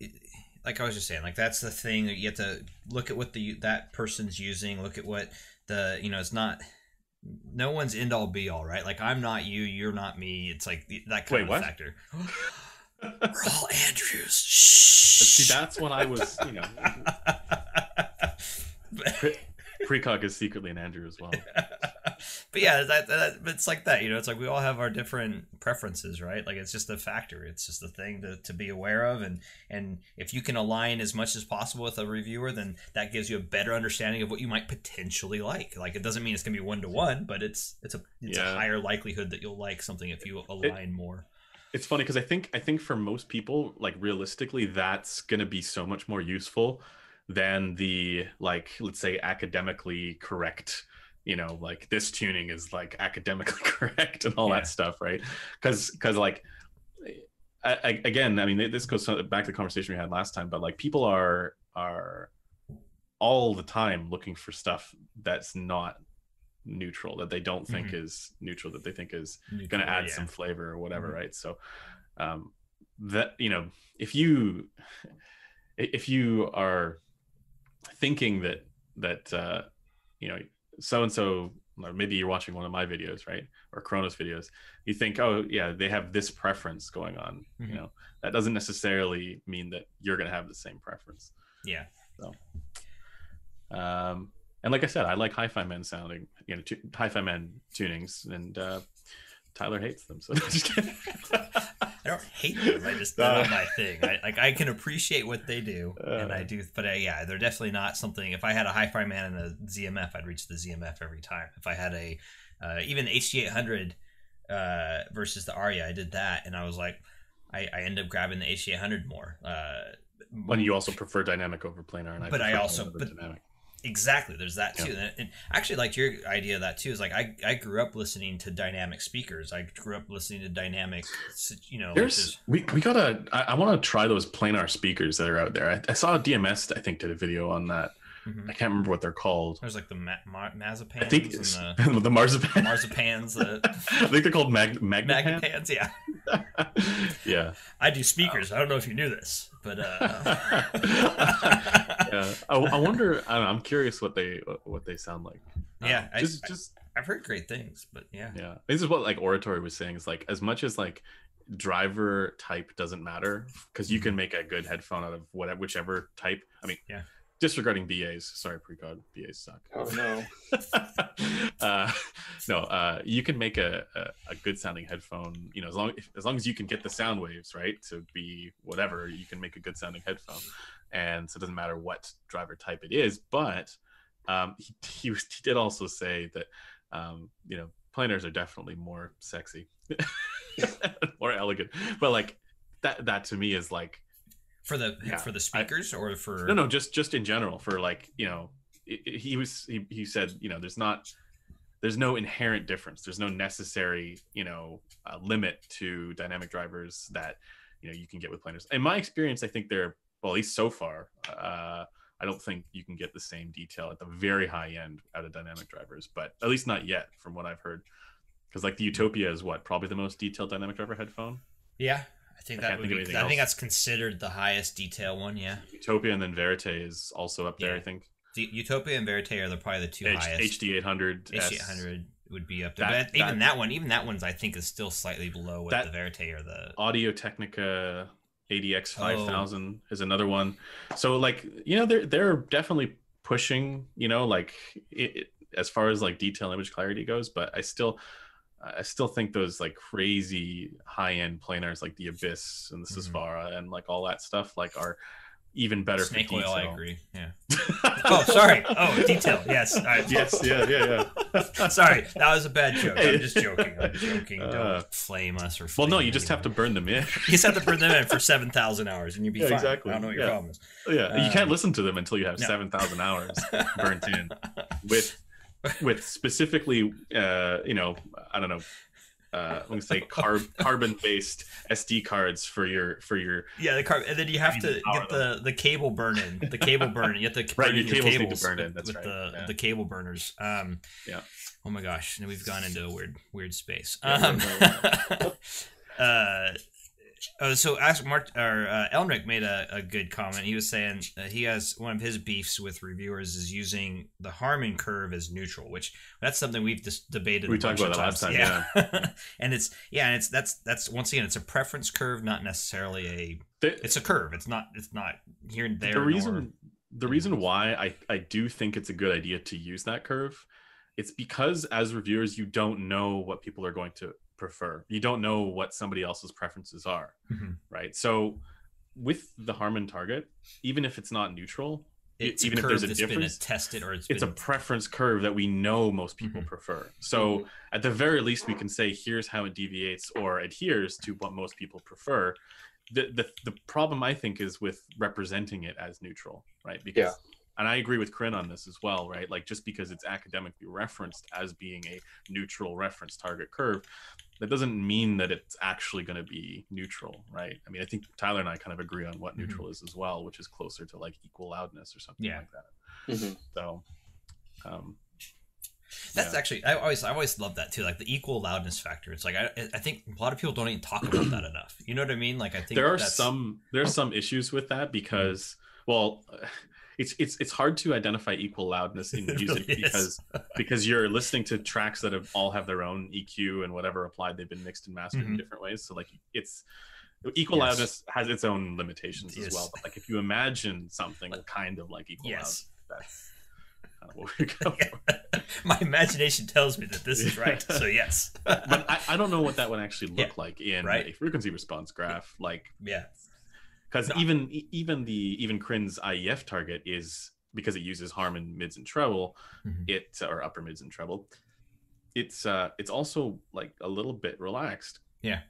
like I was just saying, like that's the thing that you have to look at what the that person's using. Look at what the you know it's not. No one's end all be all, right? Like I'm not you, you're not me. It's like that kind Wait, of what? factor. *gasps* We're all Andrews. Uh, shh. See, that's what I was, you know. *laughs* Precog is secretly an Andrew as well. *laughs* *laughs* but yeah, that, that it's like that, you know. It's like we all have our different preferences, right? Like it's just a factor. It's just a thing to, to be aware of, and and if you can align as much as possible with a reviewer, then that gives you a better understanding of what you might potentially like. Like it doesn't mean it's gonna be one to one, but it's it's a it's yeah. a higher likelihood that you'll like something if you align it, more. It's funny because I think I think for most people, like realistically, that's gonna be so much more useful than the like let's say academically correct you know like this tuning is like academically *laughs* correct and all yeah. that stuff right because because like I, I, again i mean this goes back to the conversation we had last time but like people are are all the time looking for stuff that's not neutral that they don't think mm-hmm. is neutral that they think is going to add yeah. some flavor or whatever mm-hmm. right so um that you know if you if you are thinking that that uh you know so and so or maybe you're watching one of my videos right? Or Chrono's videos. You think oh yeah they have this preference going on mm-hmm. you know? That doesn't necessarily mean that you're going to have the same preference. Yeah. So um and like i said i like hi-fi man sounding you know t- hi-fi man tunings and uh tyler hates them so just *laughs* I don't hate them. I just not my thing. I, like I can appreciate what they do, uh, and I do. But uh, yeah, they're definitely not something. If I had a Hi-Fi Man and a ZMF, I'd reach the ZMF every time. If I had a uh, even HD800 uh, versus the Aria, I did that, and I was like, I, I end up grabbing the HD800 more. Uh, when you also prefer dynamic over planar, and I but I also but, dynamic. Exactly. There's that too. Yeah. And actually like your idea of that too is like I, I grew up listening to dynamic speakers. I grew up listening to dynamic, you know. There's, we, we gotta, I, I want to try those planar speakers that are out there. I, I, saw DMS, I think, did a video on that. Mm-hmm. I can't remember what they're called. There's like the ma- ma- mazepans. I think the, *laughs* the marzipan. Marzipans. The... *laughs* I think they're called mag- Magnepan. Magnepans, yeah. *laughs* yeah. I do speakers. I don't know if you knew this, but uh... *laughs* yeah. I, I wonder. I am curious what they what they sound like. Yeah, um, just I, just I've heard great things, but yeah, yeah. This is what like oratory was saying. Is like as much as like driver type doesn't matter because you can mm-hmm. make a good headphone out of whatever whichever type. I mean, yeah disregarding BAs. Sorry, precog BAs suck. Oh no. *laughs* uh, no, uh, you can make a, a, a, good sounding headphone. You know, as long as long as you can get the sound waves right to be whatever, you can make a good sounding headphone. And so it doesn't matter what driver type it is. But um, he, he, was, he did also say that um, you know planars are definitely more sexy, *laughs* *laughs* more elegant. But like that that to me is like for the yeah, for the speakers I, or for no no just just in general for like you know it, it, he was he, he said you know there's not there's no inherent difference. There's no necessary you know uh, limit to dynamic drivers that you know you can get with planars in my experience i think they're well at least so far uh, i don't think you can get the same detail at the very high end out of dynamic drivers but at least not yet from what i've heard. Because like the utopia is what probably the most detailed dynamic driver headphone? Yeah I think that I would be, I think that's considered the highest detail one. Yeah. Utopia and then Verite is also up there. Yeah. I think. The Utopia and Verite are the, probably the two H- highest. HD eight hundred. HD eight hundred. would be up there. That- but even that- that one, even that one's I think is still slightly below what That- the Verite or the Audio Technica ADX Oh. 5000 is another one. So like, you know, they're they're definitely pushing, you know, like it, it- as far as like detail image clarity goes, but I still I still think those like crazy high-end planars like the Abyss and the Mhm. And like all that stuff like are even better snake for oil. I agree. Yeah. *laughs* Oh, sorry. Oh, detail. Yes. All right. yes, yeah, yeah, yeah. *laughs* Sorry, that was a bad joke. Hey. I'm just *laughs* joking. I'm joking. Don't Uh, flame us or. well, no, you just have to burn them in. You just have to burn them in for seven thousand hours, and you'll be Yeah, fine. exactly. I don't know what your Yeah. problem is. Yeah, you can't listen to them until you have no. seven thousand hours burnt in with with specifically, uh, you know, I don't know. Uh, I'm gonna say carb *laughs* carbon based SD cards for your for your Yeah, the car, and then you have to need to power get the the cable burn in. The *laughs* cable burn. in. You have to Right, burn your cables need to cables burn in, with- that's with right, the yeah. the cable burners. Um, Yeah. Oh my gosh, now we've gone into a weird weird space. Yeah, Um, *laughs* uh, oh, so ask Mark or uh, Elric made a, a good comment. He was saying uh, he has one of his beefs with reviewers is using the Harman curve as neutral, which that's something we've just debated. We talked about that last time, yeah. *laughs* and it's yeah, and it's that's that's once again it's a preference curve, not necessarily a. the, It's a curve. It's not. It's not here and there. the nor- reason the reason why I I do think it's a good idea to use that curve, it's because as reviewers you don't know what people are going to prefer. You don't know what somebody else's preferences are. Mhm. right? So with the Harman target, even if it's not neutral, it's even if there's a that's difference, been tested or it's, it's a been preference curve that we know most people Mhm. prefer. So at the very least, we can say here's how it deviates or adheres to what most people prefer. The, the, the problem I think is with representing it as neutral, right? Because Yeah. and I agree with Crin on this as well, right? Like just because it's academically referenced as being a neutral reference target curve, that doesn't mean that it's actually going to be neutral, right? I mean, I think Tyler and I kind of agree on what Mhm. neutral is as well, which is closer to like equal loudness or something Yeah. like that. Mhm. So, um, That's yeah. actually I always I always love that too, like the equal loudness factor. It's like I I think a lot of people don't even talk about that enough. You know what I mean? Like I think there are that's- some there are some issues with that because well it's it's it's hard to identify equal loudness in *laughs* music really because because you're listening to tracks that have all have their own EQ and whatever applied they've been mixed and mastered in Mhm. different ways so like it's equal Yes. loudness has its own limitations Yes. as well but like if you imagine something kind of like equal Yes. loud that's kind of what we're *laughs* going for. *laughs* My imagination tells me that this is right. So yes. but I, I don't know what that would actually look Yeah. like in Right. a frequency response graph like yeah. Because No. even even the even Crin's IEF target is because it uses Harman mids and treble, Mhm. it or upper mids and treble. It's uh it's also like a little bit relaxed. Yeah.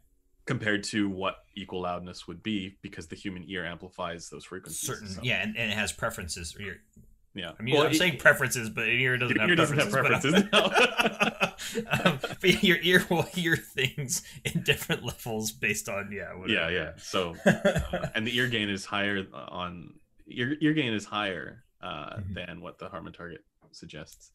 Compared to what equal loudness would be, because the human ear amplifies those frequencies. Certain so, yeah, and, and it has preferences. Or your- yeah. I mean, Well, I'm it- saying preferences, but your ear doesn't Your have ear doesn't have preferences. preferences, but- *laughs* um, but your ear will hear things in different levels based on yeah. yeah, Whatever. yeah. So *laughs* uh, and the ear gain is higher on ear, ear gain is higher uh, Mhm. than what the Harman target suggests.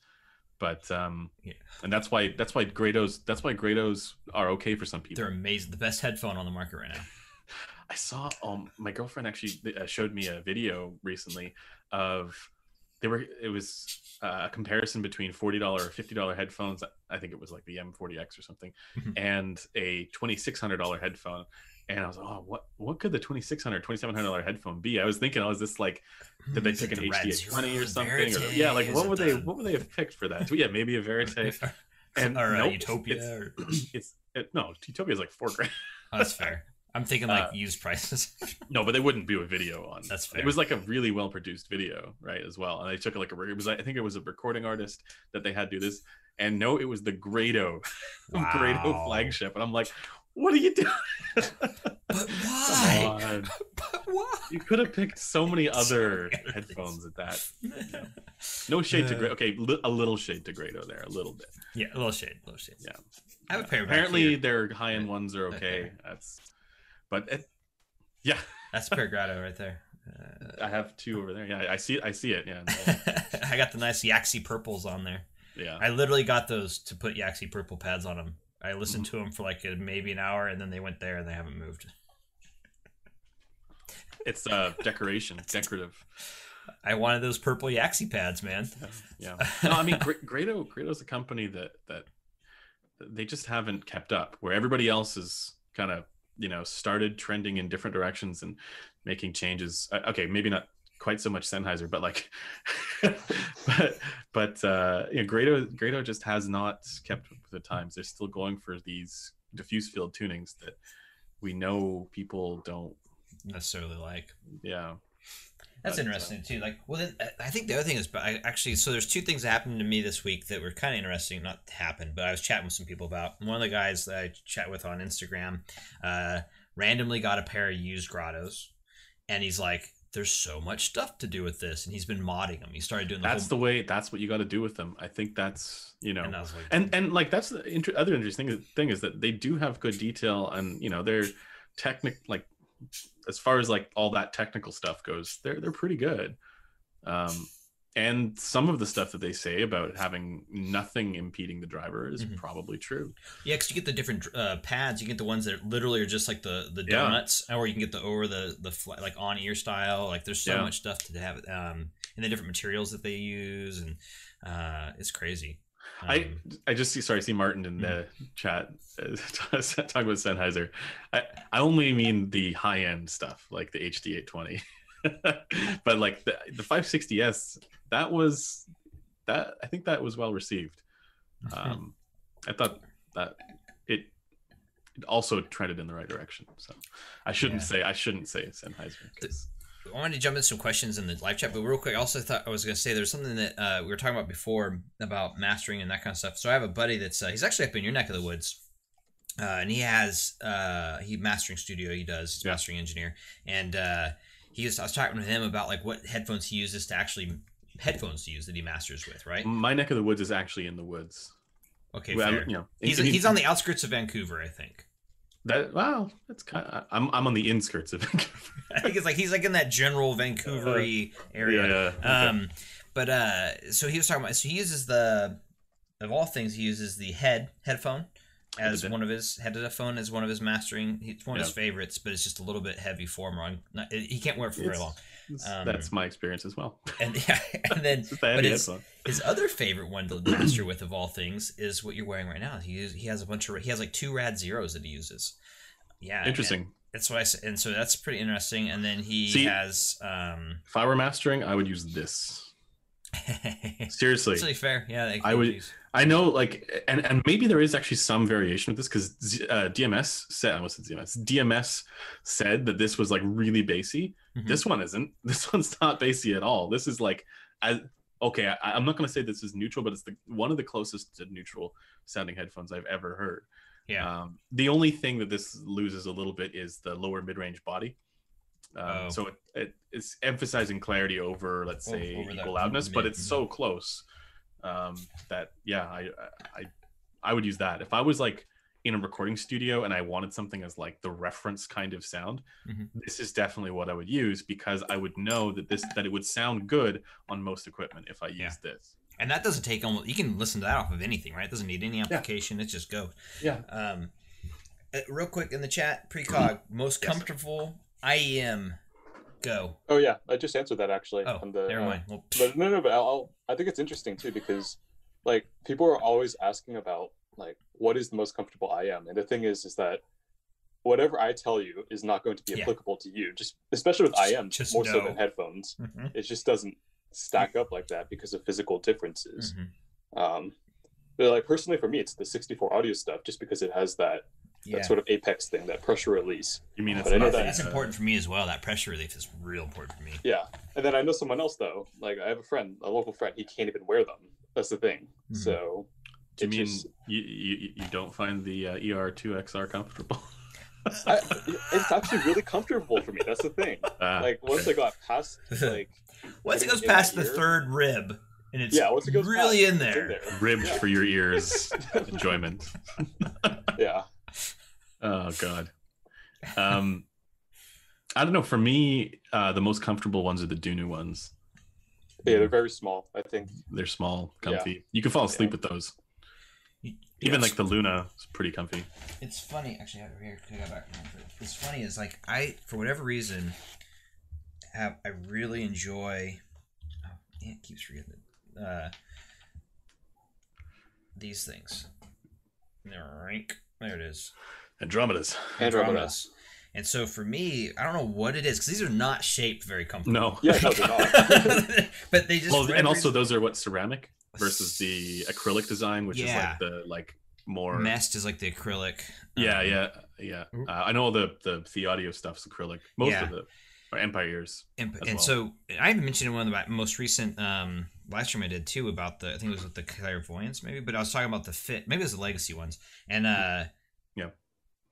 But um, Yeah. and that's why that's why Grados that's why Grados are okay for some people. They're amazing. The best headphone on the market right now. *laughs* I saw um my girlfriend actually uh, showed me a video recently of they were it was uh, a comparison between forty dollar or fifty dollar headphones. I think it was like the M40X or something, Mhm. and a twenty six hundred dollar headphone. And I was like, oh, what what could the 2600 2700 dollar headphone be? I was thinking, oh, is this like did they Is pick an the HD20 or something? Or, yeah, like what would they the- what would they have picked for that? Yeah, maybe a Verite. *laughs* And or nope, Utopia. it's- or- *clears throat* It's it, no Utopia is like four grand. That's fair. *laughs* I'm thinking like Uh, used prices. *laughs* No, but they wouldn't do a video on. That's fair. It was like a really well produced video, right? As well, and they took like a it was I think it was a recording artist that they had do this, and no, it was the Grado, *laughs* Grado Wow. flagship, and I'm like, what are you doing? but *laughs* why? But why? You could have picked so many other headphones at that. No shade to Uh, Grado. Okay, li- a little shade to Grado there, a little bit. yeah, a little shade, a little shade. Yeah. I have a pair. Apparently, their high end ones are okay. Okay. That's, but it, yeah, that's *laughs* Grado right there. Uh, I have two over there. Yeah, I see it. I see it. Yeah, *laughs* I got the nice Yaxi purples on there. yeah. I literally got those to put Yaxi purple pads on them. I Mm-hmm. listened to them for like a, maybe an hour, and then they went there and they haven't moved. *laughs* It's uh decoration, decorative. I wanted those purple Yaxi pads, man. Yeah. No, I mean, Grado Grado's a company that that they just haven't kept up. Where everybody else is kind of you know started trending in different directions and making changes. Uh, okay, maybe not quite so much Sennheiser, but like, *laughs* but but uh, you know, Grado Grado just has not kept up with the times. They're still going for these diffuse field tunings that we know people don't necessarily like. Yeah. That's But, uh, interesting too. Like, well, then I- I think the other thing is, but I actually, so there's two things that happened to me this week that were kind of interesting. Not happened, but I was chatting with some people about. One of the guys that I chat with on Instagram, uh, randomly got a pair of used Grados, and he's like, "There's so much stuff to do with this," and he's been modding them. He started doing the That's the way. That's what you got to do with them. I think that's you know. and like, and and like that's the inter- other interesting thing is that they do have good detail and you know they're technic like as far as like all that technical stuff goes they're they're pretty good um and some of the stuff that they say about having nothing impeding the driver is Mhm. probably true Yeah, because you get the different uh, pads. You get the ones that literally are just like the the Yeah. donuts, or you can get the over the the like on ear style. Like there's so Yeah. much stuff to have, um, and the different materials that they use, and uh, it's crazy. I Um, I just see sorry I see Martin in the chat uh, *laughs* talking about Sennheiser. I I only mean the high end stuff like the HD 820, *laughs* but like the the 560s that was that I think that was well received. Um, I thought that it it also trended in the right direction. So I shouldn't Yeah. say I shouldn't say Sennheiser because I wanted to jump into some questions in the live chat, but real quick, I also thought I was going to say there's something that uh, we were talking about before about mastering and that kind of stuff. So I have a buddy that's uh, he's actually up in your neck of the woods, uh, and he has uh, he mastering studio he does he's Yeah. mastering engineer, and uh, he was I was talking to him about like what headphones he uses to actually headphones to use that he masters with, right? my neck of the woods is actually in the woods. Okay, Well, fair. you know, He's in- he's on the outskirts of Vancouver, I think. That. Well, that's kind of. I'm I'm on the inskirts of *laughs* Vancouver. I think it's like he's like in that general Vancouvery area. Yeah, okay. Um, but uh, so he was talking about. So he uses the, of all things, he uses the head headphone as one of his headphone as one of his mastering. It's one of his favorites, but it's just a little bit heavy for him. Not, he can't wear it for very long. Um, that's my experience as well. *laughs* And yeah, and then but his, his other favorite one to master with of all things is what you're wearing right now. He he has a bunch of he has like two rad zeros that he uses. Yeah, Interesting. That's what I said, and so that's pretty interesting. And then he See- has um, If I were mastering, I would use this. *laughs* Seriously, It's really fair. Yeah, I would- use- I know, like, and and maybe there is actually some variation with this because uh, DMS said, I almost said DMS. DMS said that this was like really bassy. Mhm. This one isn't. *laughs* This one's not bassy at all. This is like, as okay, I, I'm not going to say this is neutral, but it's the one of the closest to neutral sounding headphones I've ever heard. Yeah. Um, the only thing that this loses a little bit is the lower mid-range body. Um, Oh. So it, it, it's emphasizing clarity over, let's say, over equal loudness, but mid- it's so close um, that yeah, I, I I would use that if I was like in a recording studio and I wanted something as like the reference kind of sound. Mhm. This is definitely what I would use because I would know that this that it would sound good on most equipment if I use Yeah. this. and that doesn't take almost. You can listen to that off of anything, right? It doesn't need any amplification. It just go. Yeah. Um, uh, real quick in the chat, precog most Yes. comfortable IEM. Go. Oh yeah, I just answered that actually. Oh, on the, never uh, mind. Well, But no, no, but I'll, I'll, I think it's interesting too because, like, people are always asking about like what is the most comfortable IEM and the thing is, is that whatever I tell you is not going to be Yeah. applicable to you. Just especially with Just- am just more so than headphones, mhm, it just doesn't stack up like that because of physical differences. mhm. Um, but like personally, for me, it's the 64 audio stuff, just because it has that Yeah. that sort of apex thing, that pressure release. You mean it's But I know not that- the, That's uh, important for me as well. That pressure relief is real important for me. Yeah, and then I know someone else though. Like I have a friend, a local friend. He can't even wear them. That's the thing. Mhm. So Do you mean just- you, you you don't find the uh, ER2XR comfortable? *laughs* I, it's actually really comfortable for me. That's the thing. Ah, Like once I got past *laughs* like Once it goes past the ear- third rib, and it's yeah, once it goes really past, in it's there. ribbed Yeah. for your ears *laughs* enjoyment. Yeah, Oh god. Um I don't know. For me, uh, the most comfortable ones are the Dunu ones. yeah, they're very small. I think. They're small, Yeah. comfy. You can fall asleep Yeah. with those. You- Even yes. like the Luna is pretty comfy. It's funny, actually. I have it here. I got back. It's funny is like I, for whatever reason, have I really enjoy. Oh, it keeps forgetting. Uh, these things. Rank. There it is. Andromeda's. Andromedas. And so for me, I don't know what it is because these are not shaped very comfortable. No. Yeah, no, they're not. *laughs* but they just Well, and also those are what ceramic versus the acrylic design, which Yeah. is like the like more. Mest is like the acrylic. Yeah, Um, yeah, yeah. Uh, I know the the the audio stuff's acrylic. Most Yeah. of the or Empire ears. And, and well. so I even mentioned in one of the most recent um, live stream I did too about the I think it was with the clairvoyance maybe, but I was talking about the fit. Maybe it was the legacy ones. And uh, Yeah.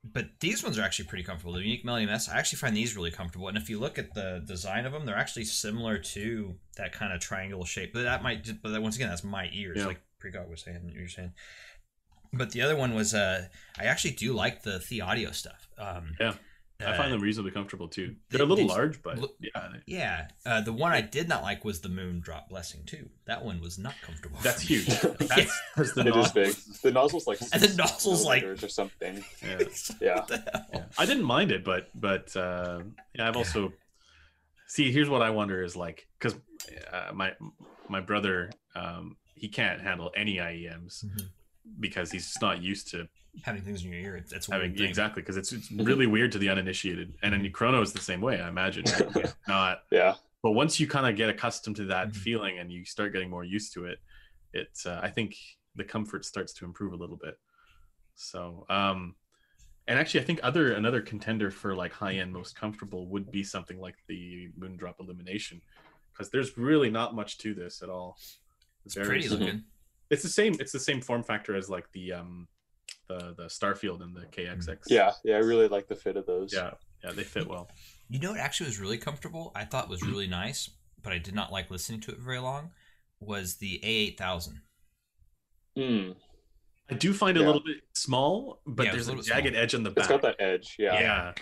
But these ones are actually pretty comfortable. The unique melody MEST, I actually find these really comfortable. And if you look at the design of them, they're actually similar to that kind of triangle shape. But that might, just, but that, once again, that's my ears, Yeah. like precog was saying. You're saying. But the other one was, uh, I actually do like the the audio stuff. Um, Yeah. I uh, find them reasonably comfortable too. they- They're a little they- large, but look- yeah, Yeah, uh, the one I did not like was the Moondrop Blessing two. That one was not comfortable. that's for me. huge. *laughs* *laughs* That's because *laughs* the It is nozzles- big. The nozzle's like And the six nozzle's like- or something. Yeah. Yeah. What the hell? Yeah. I didn't mind it, but but uh, yeah, I've Yeah. also see. Here's what I wonder is like because uh, my my brother um, he can't handle any IEMs Mhm. because he's just not used to Having things in your ear, it's, it's a having exactly because it's, it's really weird to the uninitiated, and then Chrono is the same way. I imagine Yeah. *laughs* not, Yeah. but once you kind of get accustomed to that Mhm. feeling and you start getting more used to it, it's uh, I think the comfort starts to improve a little bit. So, um, and actually, I think other another contender for like high end most comfortable would be something like the Moondrop Illumination, because there's really not much to this at all. It's Very pretty simple. looking. It's the same. It's the same form factor as like the um, the the Starfield and the KXX. Yeah. Yeah. I really like the fit of those. yeah, yeah. They fit well. You know it actually was really comfortable? I thought was really nice, but I did not like listening to it very long. Was the A8000? Mm. I do find it a little bit small, but Yeah, there's a a little jagged small. edge on the It's back. got that edge. Yeah. yeah.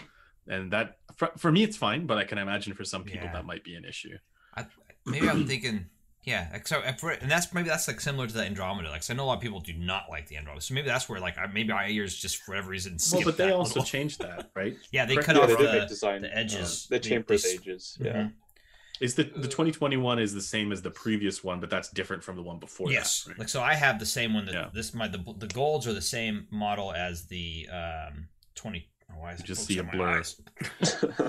and that for, for me it's fine, but I can imagine for some people Yeah. that might be an issue. I, maybe I'm *clears throat* thinking, yeah. like, So and for- and that's maybe that's like similar to the Andromeda. Like, 'cause I know a lot of people do not like the Andromeda, so maybe that's where like I, maybe my ears just for whatever reason. Well, but they also little- changed that, *laughs* right? Yeah, they correct cut Yeah, off they the, make design. the edges. They They- chamfered they- the edges. Mhm. Yeah. Is the the 2021 is the same as the previous one, but that's different from the one before yes, that. right? like so I have the same one that Yeah. this my the the golds are the same model as the um 20. Oh, why is it just focused see a blur.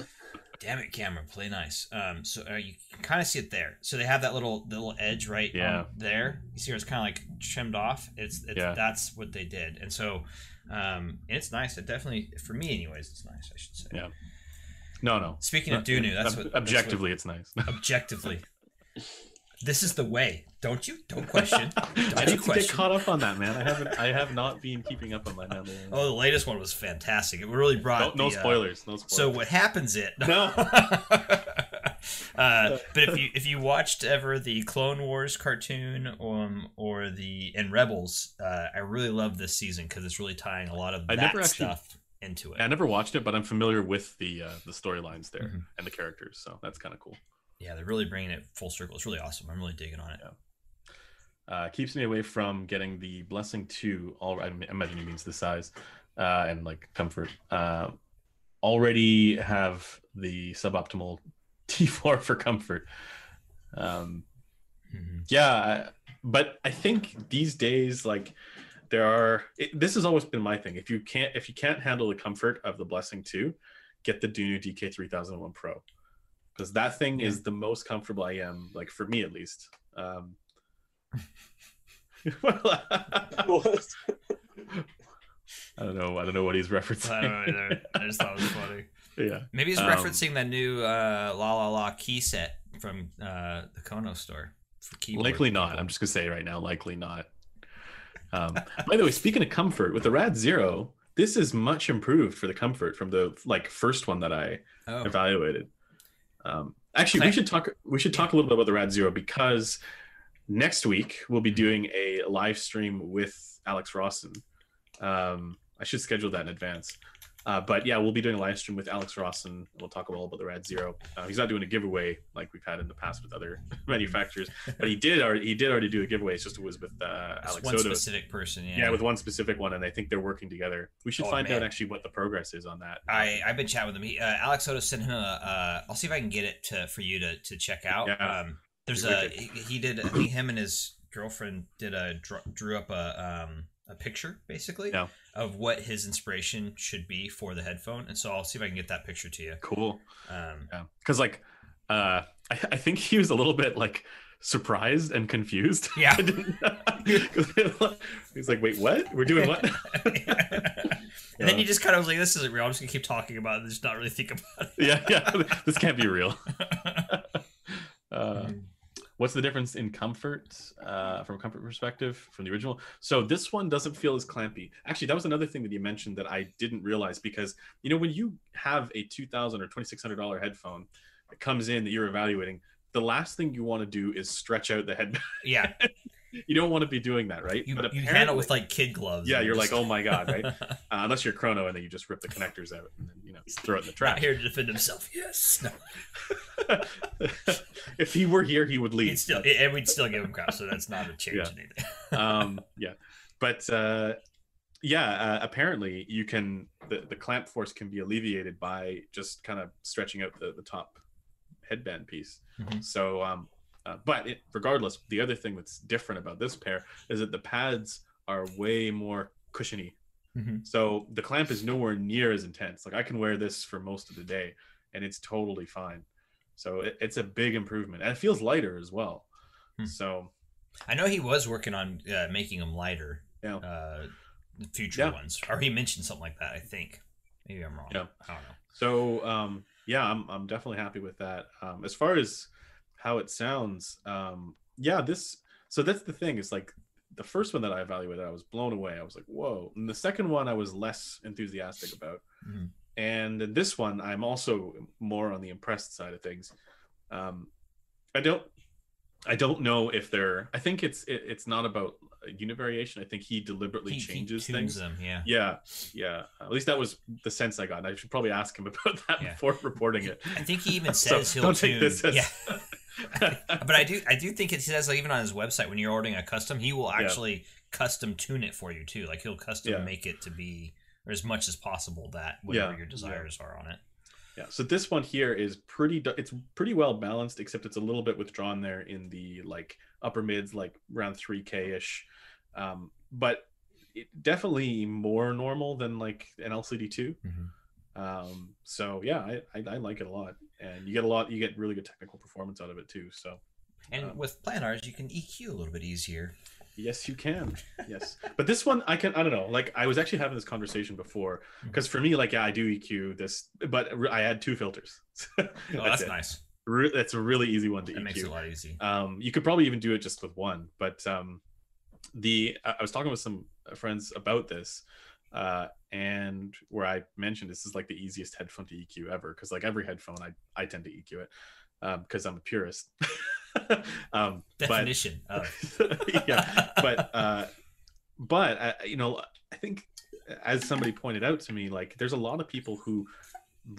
*laughs* Damn it, camera, play nice. Um, so uh, you can kind of see it there. So they have that little the little edge right Yeah. there. You see where it's kind of like trimmed off. It's, it's Yeah. that's what they did, and so um, and it's nice. It definitely for me, anyways, it's nice. I should say. Yeah. No, no. Speaking of Dunu, that's what that's what- objectively it's nice. *laughs* objectively. This is the way. Don't you? Don't question. *laughs* I you need to get caught up on that, man. I haven't. I have not been keeping up on my now. *laughs* Oh, the latest one was fantastic. It really brought no, no the, uh, spoilers. No spoilers. So what happens? It No. *laughs* uh, but if you if you watched ever the Clone Wars cartoon um, or the and Rebels, uh, I really love this season because it's really tying a lot of I that never actually- stuff into it. I never watched it, but I'm familiar with the uh, the storylines there Mhm. and the characters, so that's kind of cool. yeah, they're really bringing it full circle. It's really awesome. I'm really digging on it. Uh, keeps me away from getting the blessing two. All I imagine he means the size uh, and like comfort. Uh, already have the suboptimal *laughs* T4 for comfort. Um, Mhm. yeah, but I think these days, like there are. It, this has always been my thing. If you can't, if you can't handle the comfort of the blessing two, get the Dunu DK three thousand one Pro because that thing is the most comfortable IEM. Like for me at least. Um, *laughs* well? *laughs* I don't know. I don't know what he's referencing. I don't either. I just thought it was funny. *laughs* yeah. Maybe he's Um, referencing the new uh, La La La key set from uh, the Kono store for keyboard. Likely not. I'm just gonna say right now, likely not. Um, by the way, speaking of comfort, with the Rad Zero, this is much improved for the comfort from the like first one that I Oh, evaluated. Um, actually, we should talk. We should talk a little bit about the Rad Zero because next week we'll be doing a live stream with Alex Rosson. Um, I should schedule that in advance. Uh, but yeah, we'll be doing a live stream with Alex Rosson. We'll talk all about the Rad Zero. Uh, he's not doing a giveaway like we've had in the past with other *laughs* manufacturers, but he did already. He did already do a giveaway. It's just it was with uh, Alex one Soto. specific person. Yeah, Yeah, with one specific one, and I think they're working together. We should Oh, find man. out actually what the progress is on that. I I've been chatting with him. He, uh, Alex Soto sent him a. Uh, I'll see if I can get it to for you to to check out. Yeah. Um, there's a he, he did. I think him and his girlfriend did a drew, up a um a picture basically Yeah. of what his inspiration should be for the headphone, and so I'll see if I can get that picture to you. Cool. Um, Yeah, because like, uh, I, I think he was a little bit like surprised and confused. *laughs* Yeah. *laughs* He's like, "Wait, what? We're doing what?" *laughs* and then you just kind of was like, "This isn't real. I'm just gonna keep talking about it and just not really think about it." yeah, yeah. This can't be real. uh, what's the difference in comfort uh, from a comfort perspective from the original? So this one doesn't feel as clampy. Actually, that was another thing that you mentioned that I didn't realize because you know when you have a two thousand or twenty six hundred dollar headphone that comes in that you're evaluating, the last thing you want to do is stretch out the head. yeah, *laughs* you don't want to be doing that, right? you, But you handle it with like kid gloves. yeah, you're just- like, oh my god, right? *laughs* Uh, unless you're Chrono and then you just rip the connectors out and then you know throw it in the Not here to defend himself. Yes, no. *laughs* if he were here, he would leave. He'd still, and we'd still give him crap, so that's not a change Yeah. in anything. *laughs* um, yeah, but uh, yeah, uh, apparently you can the, the clamp force can be alleviated by just kind of stretching out the, the top headband piece. Mhm. So, um, uh, but it, regardless, the other thing that's different about this pair is that the pads are way more cushiony. Mhm. So the clamp is nowhere near as intense. Like I can wear this for most of the day, and it's totally fine. So it, it's a big improvement, and it feels lighter as well. Hmm. So I know he was working on uh, making them lighter. Yeah. Uh, future Yeah. ones, or he mentioned something like that. I think. Maybe I'm wrong. Yeah. I don't know. So um, yeah, I'm I'm definitely happy with that. Um, as far as how it sounds, um, yeah, this. So that's the thing. it's like the first one that I evaluated, I was blown away. I was like, whoa. And the second one, I was less enthusiastic about. Mhm. And then this one, I'm also more on the impressed side of things. Um, I don't. I don't know if they're. I think it's it, it's not about unit variation. I think he deliberately He, he changes tunes things. them. Yeah. Yeah, yeah. At least that was the sense I got. And I should probably ask him *laughs* about that Yeah. before reporting it. I think he even *laughs* So, says he'll don't tune. take this as- Yeah. *laughs* *laughs* but I do I do think it says like even on his website when you're ordering a custom, he will Yeah. actually custom tune it for you too. Like he'll custom Yeah. make it to be or as much as possible that whatever Yeah, your yeah. desires are on it. yeah. So this one here is pretty. It's pretty well balanced, except it's a little bit withdrawn there in the like upper mids, like around three k ish. Um, but it, definitely more normal than like an LCD 2 Mhm. Um, so yeah, I, I I like it a lot, and you get a lot. You get really good technical performance out of it too. So And Um, with planars, you can EQ a little bit easier. Yes, you can. Yes, but this one I can. I don't know. Like I was actually having this conversation before because for me, like yeah, I do EQ this, but I add two filters. *laughs* Oh, that's it. nice. Re- that's a really easy one to That makes it a lot easy. Um, you could probably even do it just with one, but um, the I I was talking with some friends about this, uh, and where I mentioned this is like the easiest headphone to EQ ever because like every headphone I I tend to EQ it um because I'm a purist. *laughs* um, but Definition of *laughs* yeah, but uh, but uh, you know, I think as somebody pointed out to me, like there's a lot of people who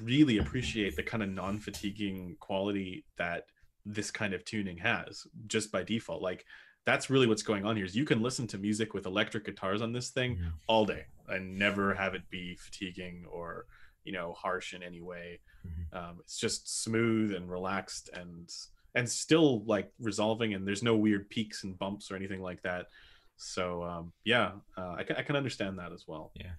really appreciate the kind of non-fatiguing quality that this kind of tuning has just by default. Like that's really what's going on here. Is you can listen to music with electric guitars on this thing Mhm. all day and never have it be fatiguing or you know harsh in any way. Mhm. Um, it's just smooth and relaxed and and still like resolving and there's no weird peaks and bumps or anything like that so um yeah uh, I, can, I can understand that as well yeah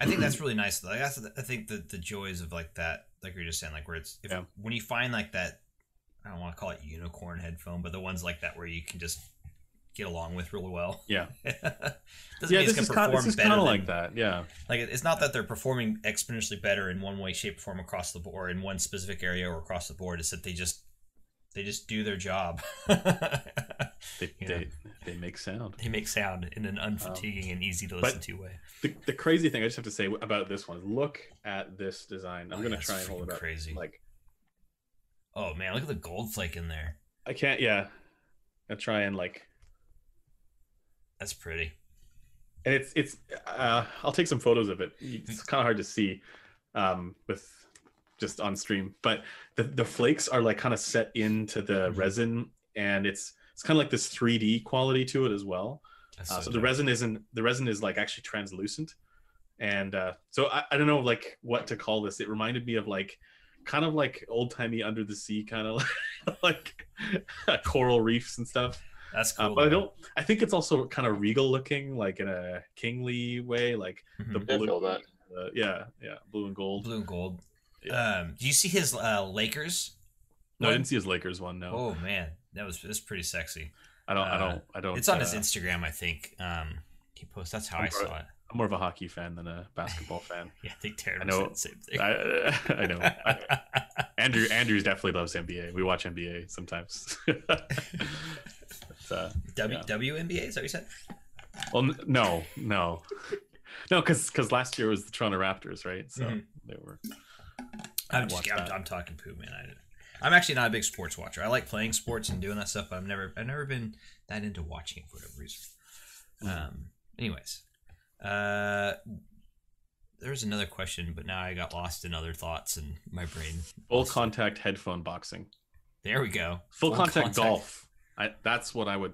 I think that's really nice. Like that's I think the the joys of like that, like you're just saying, like where it's if, Yeah. when you find like that, I don't want to call it unicorn headphone, but the ones like that where you can just get along with really well. Yeah. *laughs* doesn't yeah mean it's is, gonna perform better kind of than- like that yeah Like it's not that they're performing exponentially better in one way, shape, or form across the board, in one specific area or across the board. It's that they just they just do their job. they, *laughs* they, they make sound they make sound in an unfatiguing um, and easy to listen to way. the, the crazy thing i just have to say about this one is look at this design i'm Oh, gonna yeah, try and hold it up crazy. like Oh man, look at the gold flake in there. i can't yeah i try and like That's pretty. and it's it's uh i'll take some photos of it it's kind of hard to see um with just on stream but the the flakes are like kind of set into the Mhm. resin and it's it's kind of like this 3d quality to it as well uh, so so the resin isn't the resin is like actually translucent and uh so I, I don't know like what to call this it reminded me of like kind of like old timey under the sea kind of *laughs* like, like *laughs* coral reefs and stuff That's Uh, cool. but I don't. I think it's also kind of regal looking, like in a kingly way, like the Mhm. I blue. feel that. uh, yeah, yeah, blue and gold. blue and gold. Yeah. Um, do you see his uh, Lakers? No, I didn't see his Lakers one. No, Oh man, that was that's pretty sexy. I don't. I uh, don't. I don't. It's on his uh, Instagram, I think. Um, he posts. That's how I I'm saw it. I'm more of a hockey fan than a basketball fan. *laughs* Yeah, I think Taryn I know- the same thing. I, *laughs* I know. I, *laughs* Andrew Andrews definitely loves NBA. We watch NBA sometimes. But, uh, W yeah. WNBA is that what you said? well, n- no, no, no, because because last year was the Toronto Raptors, right? So Mhm. they were. I'm just I'm. I'm talking poo, man. I, I'm actually not a big sports watcher. I like playing sports and doing that stuff, but I've never I've never been that into watching it for whatever reason. Um. Anyways, uh, there's another question, but now I got lost in other thoughts and my brain. Full lost it. contact headphone boxing. There we go. Full, Full contact, contact. golf. I, that's what I would.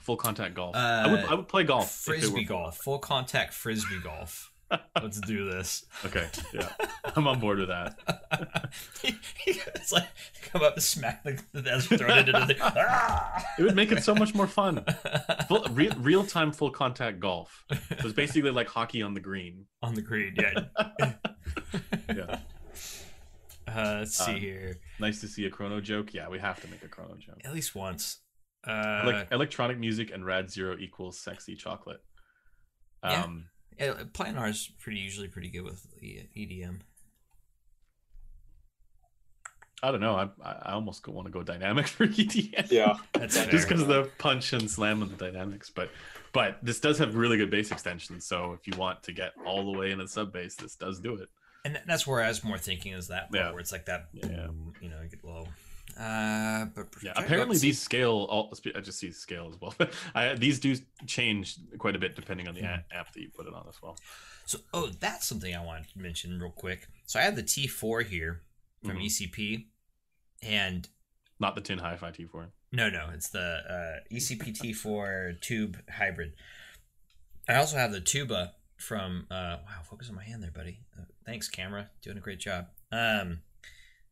Full contact golf. I would. Uh, I would play golf. Frisbee golf, full contact frisbee golf. Let's do this. Okay, yeah, *laughs* I'm on board with that. it's like come up and smack the, desert, throw it into the. *laughs* Ah! It would make it so much more fun. Full, real, real time full contact golf. It was basically like hockey on the green. on the green, yeah. *laughs* Yeah, Uh, let's see Uh, here. nice to see a chrono joke. Yeah, we have to make a chrono joke. At least once. Uh, Elec- electronic music and rad zero equals sexy chocolate. Um, yeah, Uh, Planar is pretty usually pretty good with E- EDM. I don't know. I I almost want to go dynamic *laughs* for EDM. Yeah. That's Just just because of the punch and slam and the dynamics. But but this does have really good bass extensions. So if you want to get all the way in into sub bass, this does do it. and that's where I was more thinking is that Yeah. where it's like that, Yeah. boom, you know, get low. Uh, but Yeah. Apparently these scale. All I just see scale as well. *laughs* I, these do change quite a bit depending on the Mhm. app that you put it on as well. So, oh, that's something I wanted to mention real quick. So I have the T4 here from Mhm. ECP, and Not the Tin HiFi T4. no, no, it's the uh, ECP T4 tube hybrid. I also have the tuba from. Uh, wow, focus on my hand there, buddy. Uh, thanks, camera, doing a great job. Um,